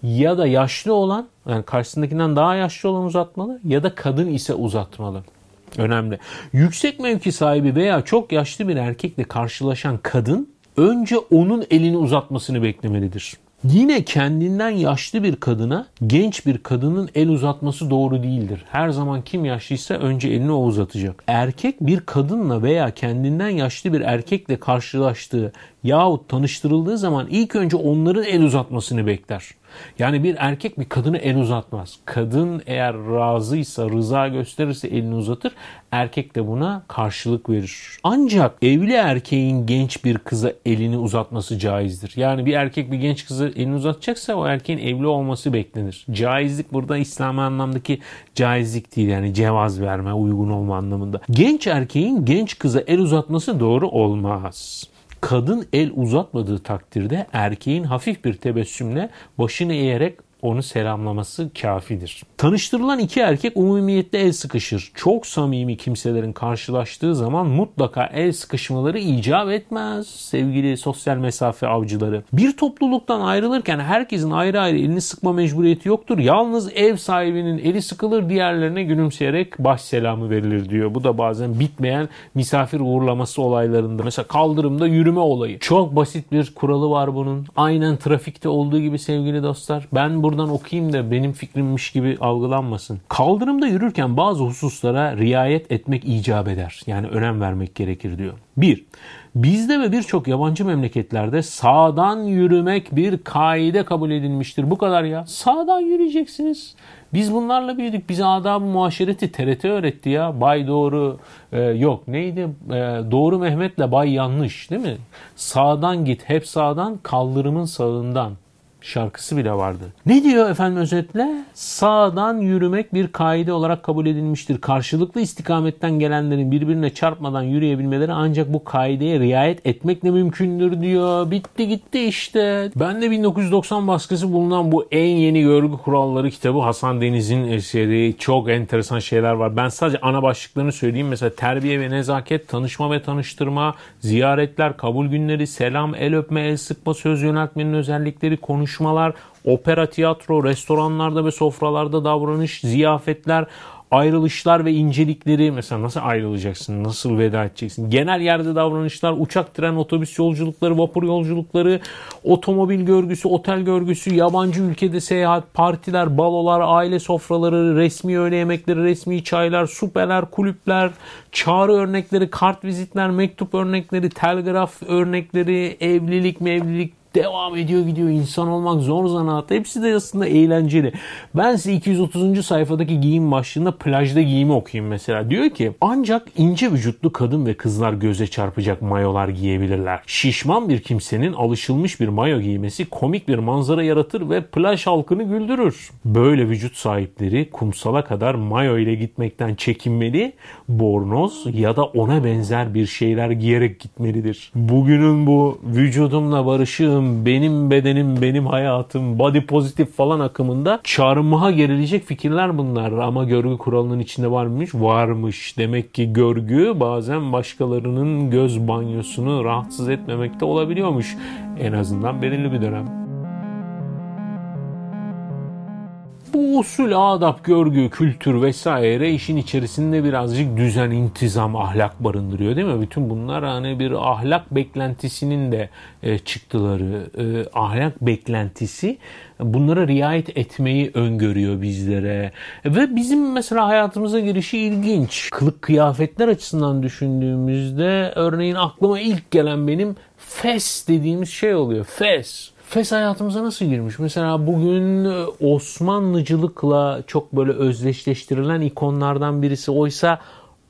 ya da yaşlı olan yani karşısındakinden daha yaşlı olan uzatmalı ya da kadın ise uzatmalı. Önemli. Yüksek mevki sahibi veya çok yaşlı bir erkekle karşılaşan kadın önce onun elini uzatmasını beklemelidir. Yine kendinden yaşlı bir kadına genç bir kadının el uzatması doğru değildir. Her zaman kim yaşlıysa önce elini o uzatacak. Erkek bir kadınla veya kendinden yaşlı bir erkekle karşılaştığı yahut tanıştırıldığı zaman ilk önce onların el uzatmasını bekler. Yani bir erkek bir kadını el uzatmaz. Kadın eğer razıysa, rıza gösterirse elini uzatır. Erkek de buna karşılık verir. Ancak evli erkeğin genç bir kıza elini uzatması caizdir. Yani bir erkek bir genç kızı elini uzatacaksa o erkeğin evli olması beklenir. Caizlik burada İslami anlamdaki caizlik değil yani cevaz verme, uygun olma anlamında. Genç erkeğin genç kıza el uzatması doğru olmaz. Kadın el uzatmadığı takdirde erkeğin hafif bir tebessümle başını eğerek onu selamlaması kafidir. Tanıştırılan iki erkek umumiyetle el sıkışır. Çok samimi kimselerin karşılaştığı zaman mutlaka el sıkışmaları icap etmez sevgili sosyal mesafe avcıları. Bir topluluktan ayrılırken herkesin ayrı ayrı elini sıkma mecburiyeti yoktur. Yalnız ev sahibinin eli sıkılır diğerlerine gülümseyerek baş selamı verilir diyor. Bu da bazen bitmeyen misafir uğurlaması olaylarında. Mesela kaldırımda yürüme olayı. Çok basit bir kuralı var bunun. Aynen trafikte olduğu gibi sevgili dostlar. Ben buradan okuyayım da benim fikrimmiş gibi algılanmasın. Kaldırımda yürürken bazı hususlara riayet etmek icap eder. Yani önem vermek gerekir diyor. 1. Bizde ve birçok yabancı memleketlerde sağdan yürümek bir kaide kabul edilmiştir. Bu kadar ya. Sağdan yürüyeceksiniz. Biz bunlarla büyüdük. Bize adab-ı muaşereti TRT öğretti ya. Bay doğru e, yok neydi? E, doğru Mehmet'le bay yanlış değil mi? Sağdan git hep sağdan kaldırımın sağından şarkısı bile vardı. Ne diyor efendim özetle? Sağdan yürümek bir kaide olarak kabul edilmiştir. Karşılıklı istikametten gelenlerin birbirine çarpmadan yürüyebilmeleri ancak bu kaideye riayet etmekle mümkündür diyor. Bitti gitti işte. Ben de 1990 baskısı bulunan bu en yeni görgü kuralları kitabı Hasan Deniz'in eseri. Çok enteresan şeyler var. Ben sadece ana başlıklarını söyleyeyim. Mesela terbiye ve nezaket, tanışma ve tanıştırma, ziyaretler, kabul günleri, selam, el öpme, el sıkma, söz yöneltmenin özellikleri, konuş konuşmalar, opera, tiyatro, restoranlarda ve sofralarda davranış, ziyafetler, ayrılışlar ve incelikleri. Mesela nasıl ayrılacaksın, nasıl veda edeceksin, genel yerde davranışlar, uçak, tren, otobüs yolculukları, vapur yolculukları, otomobil görgüsü, otel görgüsü, yabancı ülkede seyahat, partiler, balolar, aile sofraları, resmi öğle yemekleri, resmi çaylar, supeler, kulüpler, çağrı örnekleri, kart vizitler, mektup örnekleri, telgraf örnekleri, evlilik, mevlilik, devam ediyor gidiyor. İnsan olmak zor zanaat. Hepsi de aslında eğlenceli. Ben size 230. sayfadaki giyim başlığında plajda giyimi okuyayım mesela. Diyor ki ancak ince vücutlu kadın ve kızlar göze çarpacak mayolar giyebilirler. Şişman bir kimsenin alışılmış bir mayo giymesi komik bir manzara yaratır ve plaj halkını güldürür. Böyle vücut sahipleri kumsala kadar mayo ile gitmekten çekinmeli, bornoz ya da ona benzer bir şeyler giyerek gitmelidir. Bugünün bu vücudumla barışığım sağlığım, benim bedenim, benim hayatım, body pozitif falan akımında çarmıha gerilecek fikirler bunlar. Ama görgü kuralının içinde varmış, varmış. Demek ki görgü bazen başkalarının göz banyosunu rahatsız etmemekte olabiliyormuş. En azından belirli bir dönem. Bu usul, adap, görgü, kültür vesaire işin içerisinde birazcık düzen, intizam, ahlak barındırıyor değil mi? Bütün bunlar hani bir ahlak beklentisinin de e, çıktıları. E, ahlak beklentisi bunlara riayet etmeyi öngörüyor bizlere. Ve bizim mesela hayatımıza girişi ilginç. Kılık kıyafetler açısından düşündüğümüzde örneğin aklıma ilk gelen benim fes dediğimiz şey oluyor. Fes. Fes hayatımıza nasıl girmiş? Mesela bugün e, Osmanlıcılıkla çok böyle özdeşleştirilen ikonlardan birisi. Oysa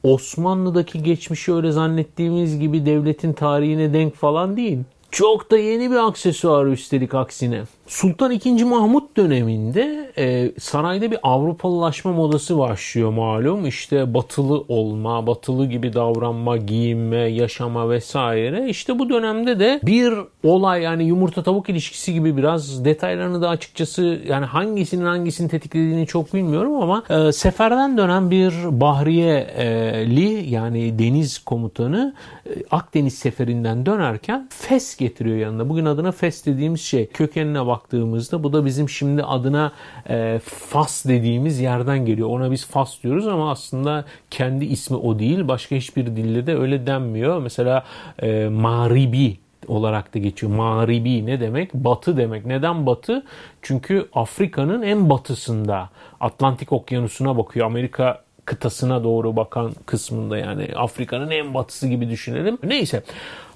Osmanlı'daki geçmişi öyle zannettiğimiz gibi devletin tarihine denk falan değil. Çok da yeni bir aksesuar üstelik aksine. Sultan II. Mahmut döneminde e, sarayda bir Avrupalılaşma modası başlıyor malum. İşte batılı olma, batılı gibi davranma, giyinme, yaşama vesaire. İşte bu dönemde de bir olay yani yumurta tavuk ilişkisi gibi biraz detaylarını da açıkçası yani hangisinin hangisini tetiklediğini çok bilmiyorum ama e, seferden dönen bir Bahriyeli yani deniz komutanı e, Akdeniz seferinden dönerken Fes getiriyor yanında. Bugün adına Fes dediğimiz şey kökenine bak baktığımızda bu da bizim şimdi adına e, Fas dediğimiz yerden geliyor. Ona biz Fas diyoruz ama aslında kendi ismi o değil. Başka hiçbir dilde de öyle denmiyor. Mesela e, Maribi olarak da geçiyor. Maribi ne demek? Batı demek. Neden batı? Çünkü Afrika'nın en batısında Atlantik Okyanusu'na bakıyor. Amerika kıtasına doğru bakan kısmında yani Afrika'nın en batısı gibi düşünelim. Neyse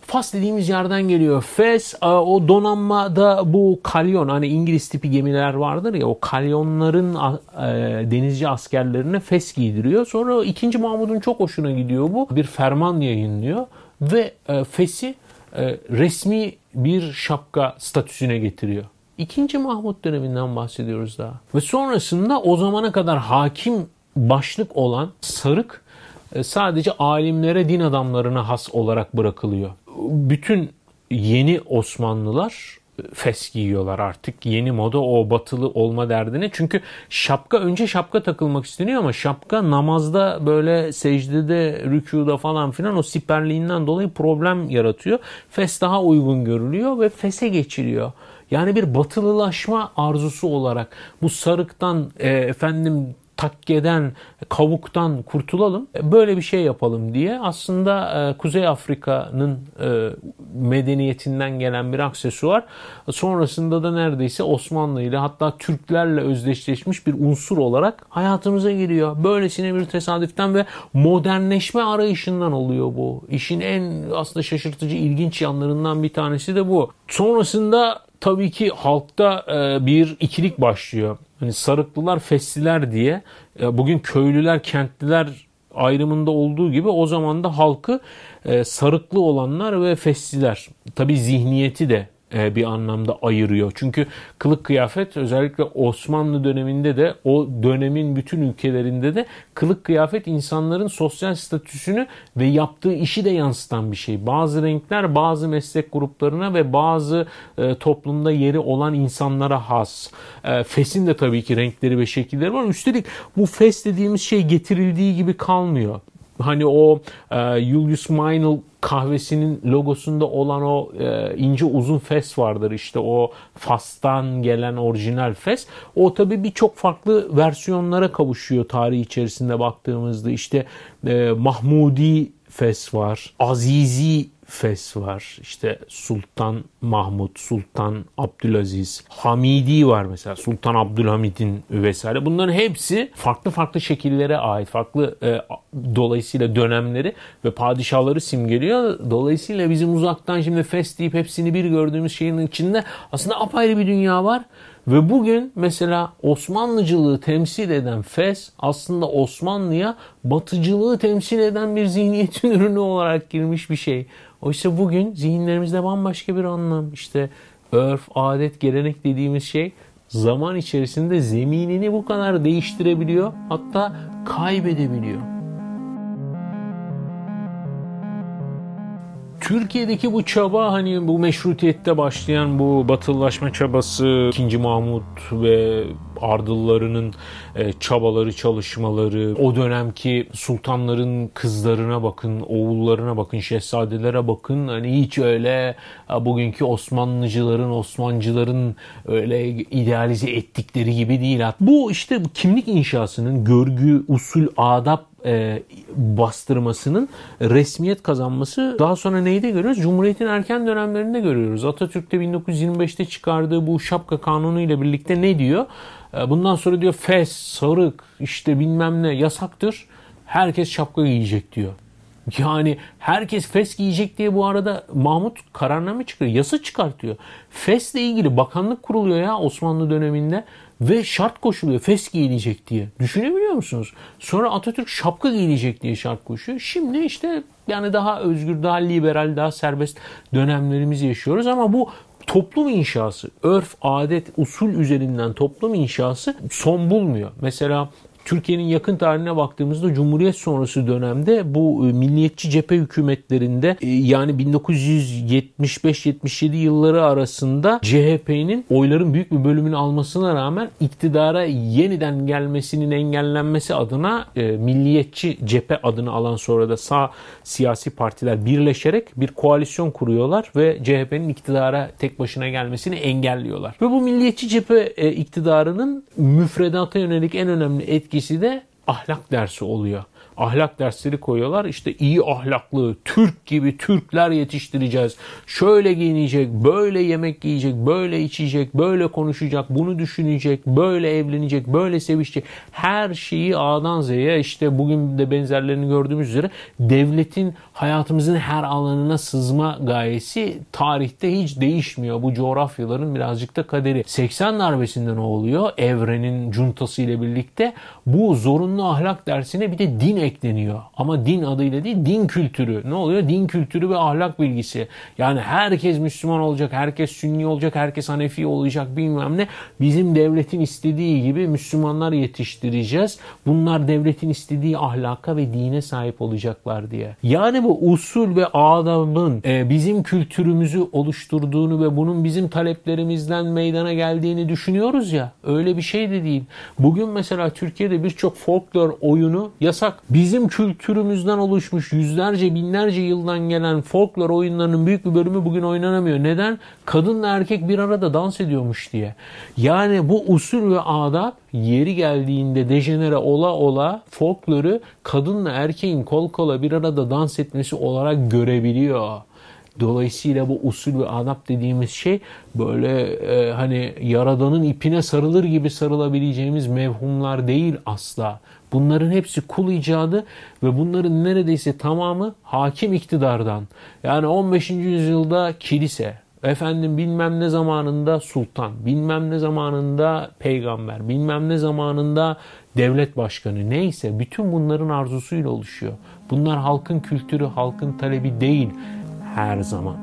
Fas dediğimiz yerden geliyor. Fes e, o donanmada bu kalyon hani İngiliz tipi gemiler vardır ya o kalyonların e, denizci askerlerine fes giydiriyor. Sonra 2. Mahmud'un çok hoşuna gidiyor bu. Bir ferman yayınlıyor ve e, fesi resmi bir şapka statüsüne getiriyor. İkinci Mahmut döneminden bahsediyoruz daha. Ve sonrasında o zamana kadar hakim başlık olan sarık sadece alimlere, din adamlarına has olarak bırakılıyor bütün yeni Osmanlılar fes giyiyorlar artık. Yeni moda o batılı olma derdine. Çünkü şapka önce şapka takılmak isteniyor ama şapka namazda böyle secdede, rükuda falan filan o siperliğinden dolayı problem yaratıyor. Fes daha uygun görülüyor ve fese geçiliyor. Yani bir batılılaşma arzusu olarak bu sarıktan e, efendim takkeden, kavuktan kurtulalım. Böyle bir şey yapalım diye aslında e, Kuzey Afrika'nın e, medeniyetinden gelen bir aksesuar. Sonrasında da neredeyse Osmanlı ile hatta Türklerle özdeşleşmiş bir unsur olarak hayatımıza giriyor. Böylesine bir tesadüften ve modernleşme arayışından oluyor bu. İşin en aslında şaşırtıcı, ilginç yanlarından bir tanesi de bu. Sonrasında tabii ki halkta e, bir ikilik başlıyor. Hani sarıklılar, fesliler diye e, bugün köylüler, kentliler ayrımında olduğu gibi o zaman da halkı e, sarıklı olanlar ve fesliler. Tabii zihniyeti de bir anlamda ayırıyor. Çünkü kılık kıyafet özellikle Osmanlı döneminde de o dönemin bütün ülkelerinde de kılık kıyafet insanların sosyal statüsünü ve yaptığı işi de yansıtan bir şey. Bazı renkler bazı meslek gruplarına ve bazı e, toplumda yeri olan insanlara has. E, Fes'in de tabii ki renkleri ve şekilleri var. Üstelik bu Fes dediğimiz şey getirildiği gibi kalmıyor. Hani o e, Julius Meinl kahvesinin logosunda olan o e, ince uzun fes vardır işte o Fas'tan gelen orijinal fes. O tabii birçok farklı versiyonlara kavuşuyor tarih içerisinde baktığımızda işte e, Mahmudi fes var, Azizi Fes var. İşte Sultan Mahmut, Sultan Abdülaziz, Hamidi var mesela. Sultan Abdülhamid'in vesaire. Bunların hepsi farklı farklı şekillere ait. Farklı e, dolayısıyla dönemleri ve padişahları simgeliyor. Dolayısıyla bizim uzaktan şimdi Fes deyip hepsini bir gördüğümüz şeyin içinde aslında apayrı bir dünya var. Ve bugün mesela Osmanlıcılığı temsil eden Fes aslında Osmanlı'ya batıcılığı temsil eden bir zihniyetin ürünü olarak girmiş bir şey. Oysa bugün zihinlerimizde bambaşka bir anlam. İşte örf, adet, gelenek dediğimiz şey zaman içerisinde zeminini bu kadar değiştirebiliyor. Hatta kaybedebiliyor. Türkiye'deki bu çaba hani bu meşrutiyette başlayan bu batılılaşma çabası 2. Mahmut ve ardıllarının e, çabaları, çalışmaları, o dönemki sultanların kızlarına bakın, oğullarına bakın, şehzadelere bakın. Hani hiç öyle bugünkü Osmanlıcıların, Osmancıların öyle idealize ettikleri gibi değil. Bu işte kimlik inşasının görgü, usul, adap e, bastırmasının resmiyet kazanması daha sonra neyde görüyoruz? Cumhuriyet'in erken dönemlerinde görüyoruz. Atatürk'te 1925'te çıkardığı bu şapka kanunu ile birlikte ne diyor? E, bundan sonra diyor fes, sarık, işte bilmem ne yasaktır. Herkes şapka giyecek diyor. Yani herkes fes giyecek diye bu arada Mahmut kararname çıkarıyor. Yasa çıkartıyor. Fesle ilgili bakanlık kuruluyor ya Osmanlı döneminde ve şart koşuluyor fes giyilecek diye. Düşünebiliyor musunuz? Sonra Atatürk şapka giyilecek diye şart koşuyor. Şimdi işte yani daha özgür, daha liberal, daha serbest dönemlerimizi yaşıyoruz ama bu toplum inşası, örf, adet, usul üzerinden toplum inşası son bulmuyor. Mesela Türkiye'nin yakın tarihine baktığımızda Cumhuriyet sonrası dönemde bu e, milliyetçi cephe hükümetlerinde e, yani 1975-77 yılları arasında CHP'nin oyların büyük bir bölümünü almasına rağmen iktidara yeniden gelmesinin engellenmesi adına e, milliyetçi cephe adını alan sonra da sağ siyasi partiler birleşerek bir koalisyon kuruyorlar ve CHP'nin iktidara tek başına gelmesini engelliyorlar. Ve bu milliyetçi cephe iktidarının müfredata yönelik en önemli etki etkisi de ahlak dersi oluyor ahlak dersleri koyuyorlar. İşte iyi ahlaklı, Türk gibi Türkler yetiştireceğiz. Şöyle giyinecek, böyle yemek yiyecek, böyle içecek, böyle konuşacak, bunu düşünecek, böyle evlenecek, böyle sevişecek. Her şeyi A'dan Z'ye işte bugün de benzerlerini gördüğümüz üzere devletin hayatımızın her alanına sızma gayesi tarihte hiç değişmiyor. Bu coğrafyaların birazcık da kaderi. 80 darbesinden o oluyor. Evrenin cuntası ile birlikte bu zorunlu ahlak dersine bir de din ekleniyor. Ama din adıyla değil din kültürü. Ne oluyor? Din kültürü ve ahlak bilgisi. Yani herkes Müslüman olacak, herkes Sünni olacak, herkes Hanefi olacak bilmem ne. Bizim devletin istediği gibi Müslümanlar yetiştireceğiz. Bunlar devletin istediği ahlaka ve dine sahip olacaklar diye. Yani bu usul ve adabın e, bizim kültürümüzü oluşturduğunu ve bunun bizim taleplerimizden meydana geldiğini düşünüyoruz ya. Öyle bir şey de değil. Bugün mesela Türkiye'de birçok folklor oyunu yasak Bizim kültürümüzden oluşmuş yüzlerce binlerce yıldan gelen folklor oyunlarının büyük bir bölümü bugün oynanamıyor. Neden? Kadınla erkek bir arada dans ediyormuş diye. Yani bu usul ve adab yeri geldiğinde dejenere ola ola folkloru kadınla erkeğin kol kola bir arada dans etmesi olarak görebiliyor. Dolayısıyla bu usul ve adap dediğimiz şey böyle e, hani yaradanın ipine sarılır gibi sarılabileceğimiz mevhumlar değil asla. Bunların hepsi kul icadı ve bunların neredeyse tamamı hakim iktidardan. Yani 15. yüzyılda kilise, efendim bilmem ne zamanında sultan, bilmem ne zamanında peygamber, bilmem ne zamanında devlet başkanı neyse bütün bunların arzusuyla oluşuyor. Bunlar halkın kültürü, halkın talebi değil her zaman.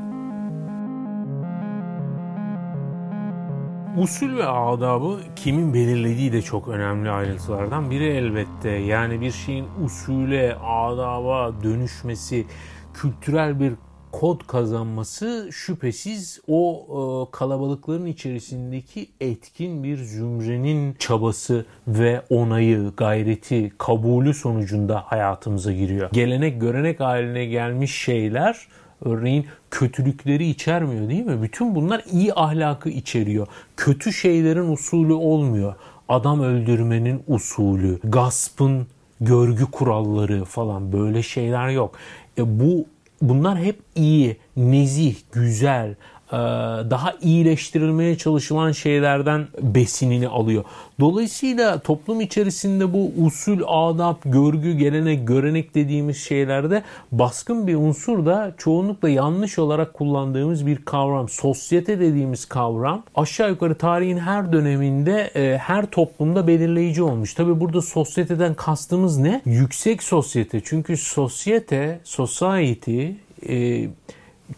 Usul ve adabı kimin belirlediği de çok önemli ayrıntılardan biri elbette. Yani bir şeyin usule, adaba dönüşmesi, kültürel bir kod kazanması şüphesiz o e, kalabalıkların içerisindeki etkin bir zümrenin çabası ve onayı, gayreti, kabulü sonucunda hayatımıza giriyor. Gelenek görenek haline gelmiş şeyler örneğin kötülükleri içermiyor değil mi? Bütün bunlar iyi ahlakı içeriyor. Kötü şeylerin usulü olmuyor. Adam öldürmenin usulü, gaspın görgü kuralları falan böyle şeyler yok. E bu bunlar hep iyi, nezih, güzel, daha iyileştirilmeye çalışılan şeylerden besinini alıyor. Dolayısıyla toplum içerisinde bu usul, adap, görgü, gelenek, görenek dediğimiz şeylerde baskın bir unsur da çoğunlukla yanlış olarak kullandığımız bir kavram. Sosyete dediğimiz kavram aşağı yukarı tarihin her döneminde e, her toplumda belirleyici olmuş. Tabi burada sosyeteden kastımız ne? Yüksek sosyete. Çünkü sosyete, society e,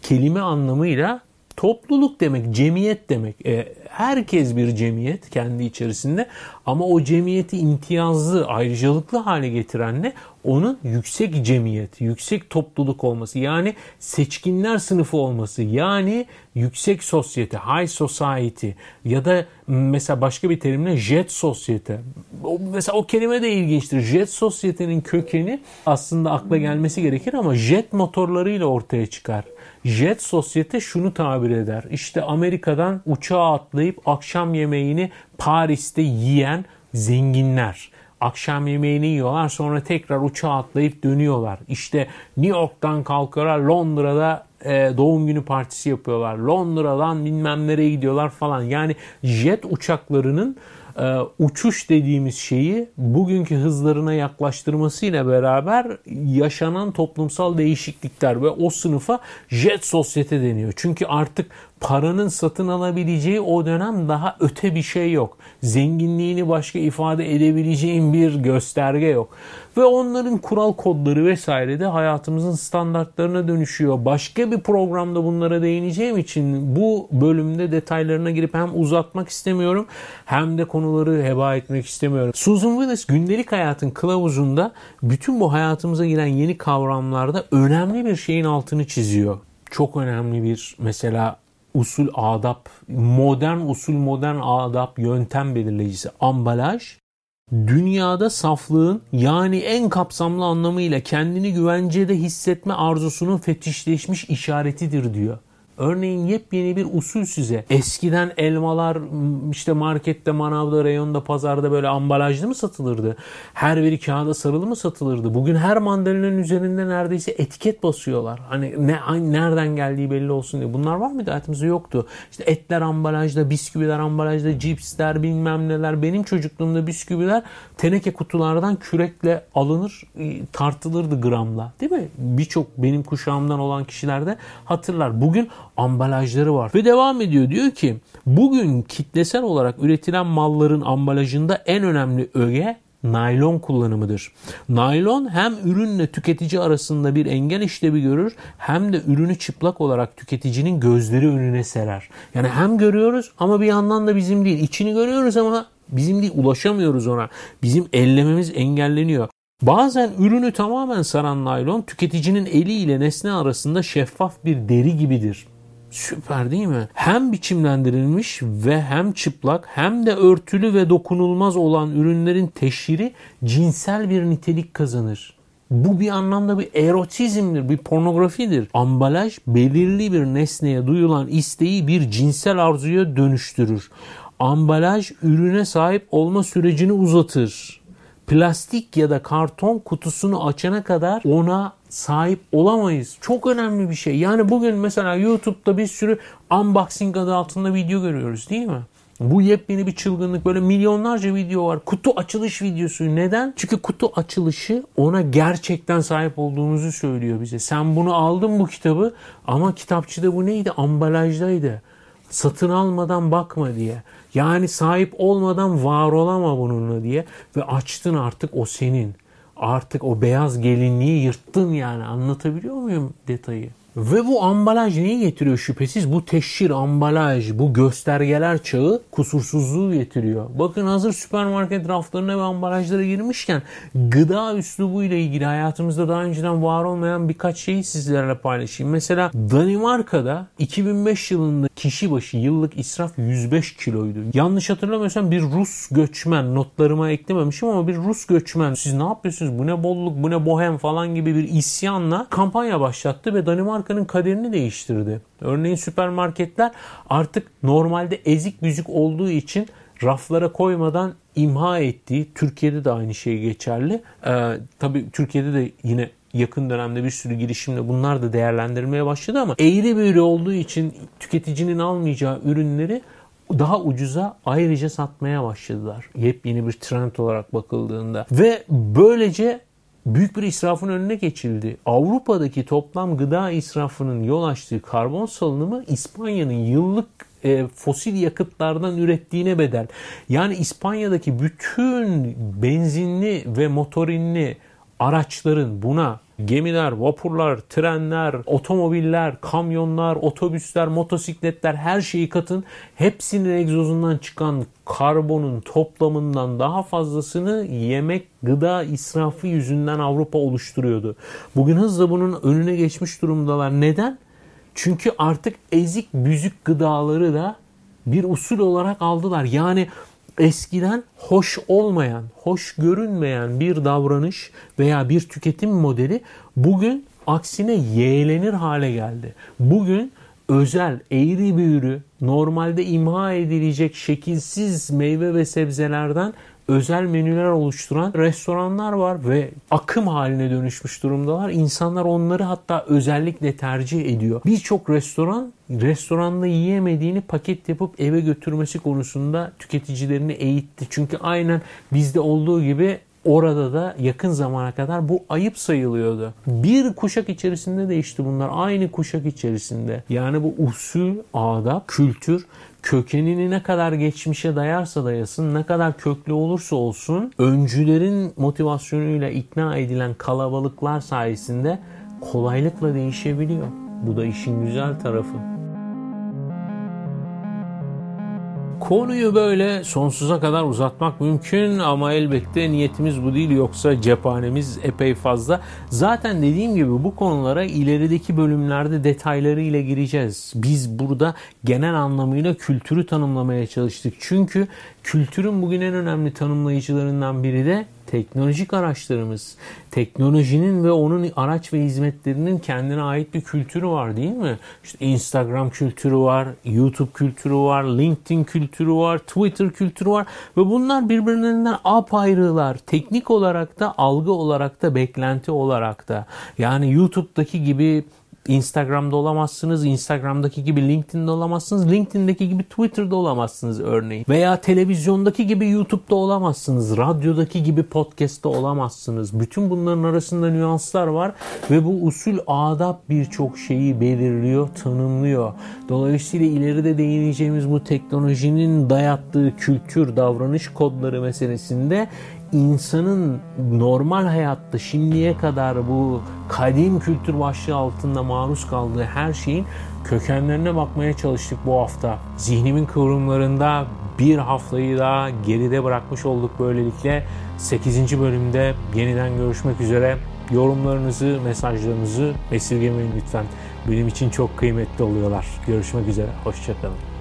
kelime anlamıyla Topluluk demek, cemiyet demek. E, herkes bir cemiyet kendi içerisinde ama o cemiyeti imtiyazlı, ayrıcalıklı hale getiren ne? Onun yüksek cemiyet, yüksek topluluk olması yani seçkinler sınıfı olması yani yüksek sosyete, high society ya da mesela başka bir terimle jet sosyete. Mesela o kelime de ilginçtir. Jet sosyetenin kökeni aslında akla gelmesi gerekir ama jet motorlarıyla ortaya çıkar. Jet sosyete şunu tabir eder. İşte Amerika'dan uçağa atlayıp akşam yemeğini Paris'te yiyen zenginler. Akşam yemeğini yiyorlar sonra tekrar uçağa atlayıp dönüyorlar. İşte New York'tan kalkıyorlar Londra'da e, doğum günü partisi yapıyorlar. Londra'dan bilmem nereye gidiyorlar falan. Yani jet uçaklarının e, uçuş dediğimiz şeyi bugünkü hızlarına yaklaştırmasıyla beraber yaşanan toplumsal değişiklikler ve o sınıfa jet sosyete deniyor. Çünkü artık paranın satın alabileceği o dönem daha öte bir şey yok. Zenginliğini başka ifade edebileceğin bir gösterge yok. Ve onların kural kodları vesaire de hayatımızın standartlarına dönüşüyor. Başka bir programda bunlara değineceğim için bu bölümde detaylarına girip hem uzatmak istemiyorum hem de konuları heba etmek istemiyorum. Susan Willis gündelik hayatın kılavuzunda bütün bu hayatımıza giren yeni kavramlarda önemli bir şeyin altını çiziyor. Çok önemli bir mesela usul adap, modern usul modern adap yöntem belirleyicisi ambalaj dünyada saflığın yani en kapsamlı anlamıyla kendini güvencede hissetme arzusunun fetişleşmiş işaretidir diyor. Örneğin yepyeni bir usul size. Eskiden elmalar işte markette, manavda, reyonda, pazarda böyle ambalajlı mı satılırdı? Her biri kağıda sarılı mı satılırdı? Bugün her mandalinanın üzerinde neredeyse etiket basıyorlar. Hani ne nereden geldiği belli olsun diye. Bunlar var mıydı? Hayatımızda yoktu. İşte etler ambalajda, bisküviler ambalajda, cipsler bilmem neler. Benim çocukluğumda bisküviler teneke kutulardan kürekle alınır, e, tartılırdı gramla. Değil mi? Birçok benim kuşağımdan olan kişiler de hatırlar. Bugün ambalajları var. Ve devam ediyor diyor ki bugün kitlesel olarak üretilen malların ambalajında en önemli öge naylon kullanımıdır. Naylon hem ürünle tüketici arasında bir engel işlevi görür hem de ürünü çıplak olarak tüketicinin gözleri önüne serer. Yani hem görüyoruz ama bir yandan da bizim değil. İçini görüyoruz ama bizim değil ulaşamıyoruz ona. Bizim ellememiz engelleniyor. Bazen ürünü tamamen saran naylon tüketicinin eli ile nesne arasında şeffaf bir deri gibidir. Süper değil mi? Hem biçimlendirilmiş ve hem çıplak hem de örtülü ve dokunulmaz olan ürünlerin teşhiri cinsel bir nitelik kazanır. Bu bir anlamda bir erotizmdir, bir pornografidir. Ambalaj belirli bir nesneye duyulan isteği bir cinsel arzuya dönüştürür. Ambalaj ürüne sahip olma sürecini uzatır. Plastik ya da karton kutusunu açana kadar ona sahip olamayız. Çok önemli bir şey. Yani bugün mesela YouTube'da bir sürü unboxing adı altında video görüyoruz değil mi? Bu yepyeni bir çılgınlık. Böyle milyonlarca video var. Kutu açılış videosu. Neden? Çünkü kutu açılışı ona gerçekten sahip olduğumuzu söylüyor bize. Sen bunu aldın bu kitabı ama kitapçıda bu neydi? Ambalajdaydı. Satın almadan bakma diye. Yani sahip olmadan var olama bununla diye. Ve açtın artık o senin. Artık o beyaz gelinliği yırttın yani. Anlatabiliyor muyum detayı? Ve bu ambalaj neyi getiriyor şüphesiz? Bu teşhir, ambalaj, bu göstergeler çağı kusursuzluğu getiriyor. Bakın hazır süpermarket raflarına ve ambalajlara girmişken gıda üslubu ile ilgili hayatımızda daha önceden var olmayan birkaç şeyi sizlerle paylaşayım. Mesela Danimarka'da 2005 yılında kişi başı yıllık israf 105 kiloydu. Yanlış hatırlamıyorsam bir Rus göçmen notlarıma eklememişim ama bir Rus göçmen siz ne yapıyorsunuz bu ne bolluk bu ne bohem falan gibi bir isyanla kampanya başlattı ve Danimarka markanın kaderini değiştirdi. Örneğin süpermarketler artık normalde ezik büzük olduğu için raflara koymadan imha ettiği, Türkiye'de de aynı şey geçerli. Ee, tabii Türkiye'de de yine yakın dönemde bir sürü girişimle bunlar da değerlendirmeye başladı ama eğri büğrü olduğu için tüketicinin almayacağı ürünleri daha ucuza ayrıca satmaya başladılar. Yepyeni bir trend olarak bakıldığında. Ve böylece büyük bir israfın önüne geçildi. Avrupa'daki toplam gıda israfının yol açtığı karbon salınımı İspanya'nın yıllık e, fosil yakıtlardan ürettiğine bedel. Yani İspanya'daki bütün benzinli ve motorinli araçların buna gemiler, vapurlar, trenler, otomobiller, kamyonlar, otobüsler, motosikletler her şeyi katın. Hepsinin egzozundan çıkan karbonun toplamından daha fazlasını yemek, gıda israfı yüzünden Avrupa oluşturuyordu. Bugün hızla bunun önüne geçmiş durumdalar. Neden? Çünkü artık ezik büzük gıdaları da bir usul olarak aldılar. Yani eskiden hoş olmayan, hoş görünmeyen bir davranış veya bir tüketim modeli bugün aksine yeğlenir hale geldi. Bugün özel, eğri büğrü, normalde imha edilecek şekilsiz meyve ve sebzelerden özel menüler oluşturan restoranlar var ve akım haline dönüşmüş durumdalar. İnsanlar onları hatta özellikle tercih ediyor. Birçok restoran restoranda yiyemediğini paket yapıp eve götürmesi konusunda tüketicilerini eğitti. Çünkü aynen bizde olduğu gibi Orada da yakın zamana kadar bu ayıp sayılıyordu. Bir kuşak içerisinde değişti bunlar. Aynı kuşak içerisinde. Yani bu usul, adab, kültür kökenini ne kadar geçmişe dayarsa dayasın, ne kadar köklü olursa olsun öncülerin motivasyonuyla ikna edilen kalabalıklar sayesinde kolaylıkla değişebiliyor. Bu da işin güzel tarafı. Konuyu böyle sonsuza kadar uzatmak mümkün ama elbette niyetimiz bu değil yoksa cephanemiz epey fazla. Zaten dediğim gibi bu konulara ilerideki bölümlerde detaylarıyla gireceğiz. Biz burada genel anlamıyla kültürü tanımlamaya çalıştık. Çünkü kültürün bugün en önemli tanımlayıcılarından biri de teknolojik araçlarımız, teknolojinin ve onun araç ve hizmetlerinin kendine ait bir kültürü var değil mi? İşte Instagram kültürü var, YouTube kültürü var, LinkedIn kültürü var, Twitter kültürü var ve bunlar birbirlerinden apayrılar. Teknik olarak da, algı olarak da, beklenti olarak da. Yani YouTube'daki gibi Instagram'da olamazsınız. Instagram'daki gibi LinkedIn'de olamazsınız. LinkedIn'deki gibi Twitter'da olamazsınız örneğin. Veya televizyondaki gibi YouTube'da olamazsınız. Radyodaki gibi podcast'ta olamazsınız. Bütün bunların arasında nüanslar var ve bu usul adap birçok şeyi belirliyor, tanımlıyor. Dolayısıyla ileride değineceğimiz bu teknolojinin dayattığı kültür, davranış kodları meselesinde insanın normal hayatta şimdiye kadar bu kadim kültür başlığı altında maruz kaldığı her şeyin kökenlerine bakmaya çalıştık bu hafta. Zihnimin kıvrımlarında bir haftayı daha geride bırakmış olduk böylelikle. 8. bölümde yeniden görüşmek üzere. Yorumlarınızı, mesajlarınızı esirgemeyin lütfen. Benim için çok kıymetli oluyorlar. Görüşmek üzere. Hoşçakalın.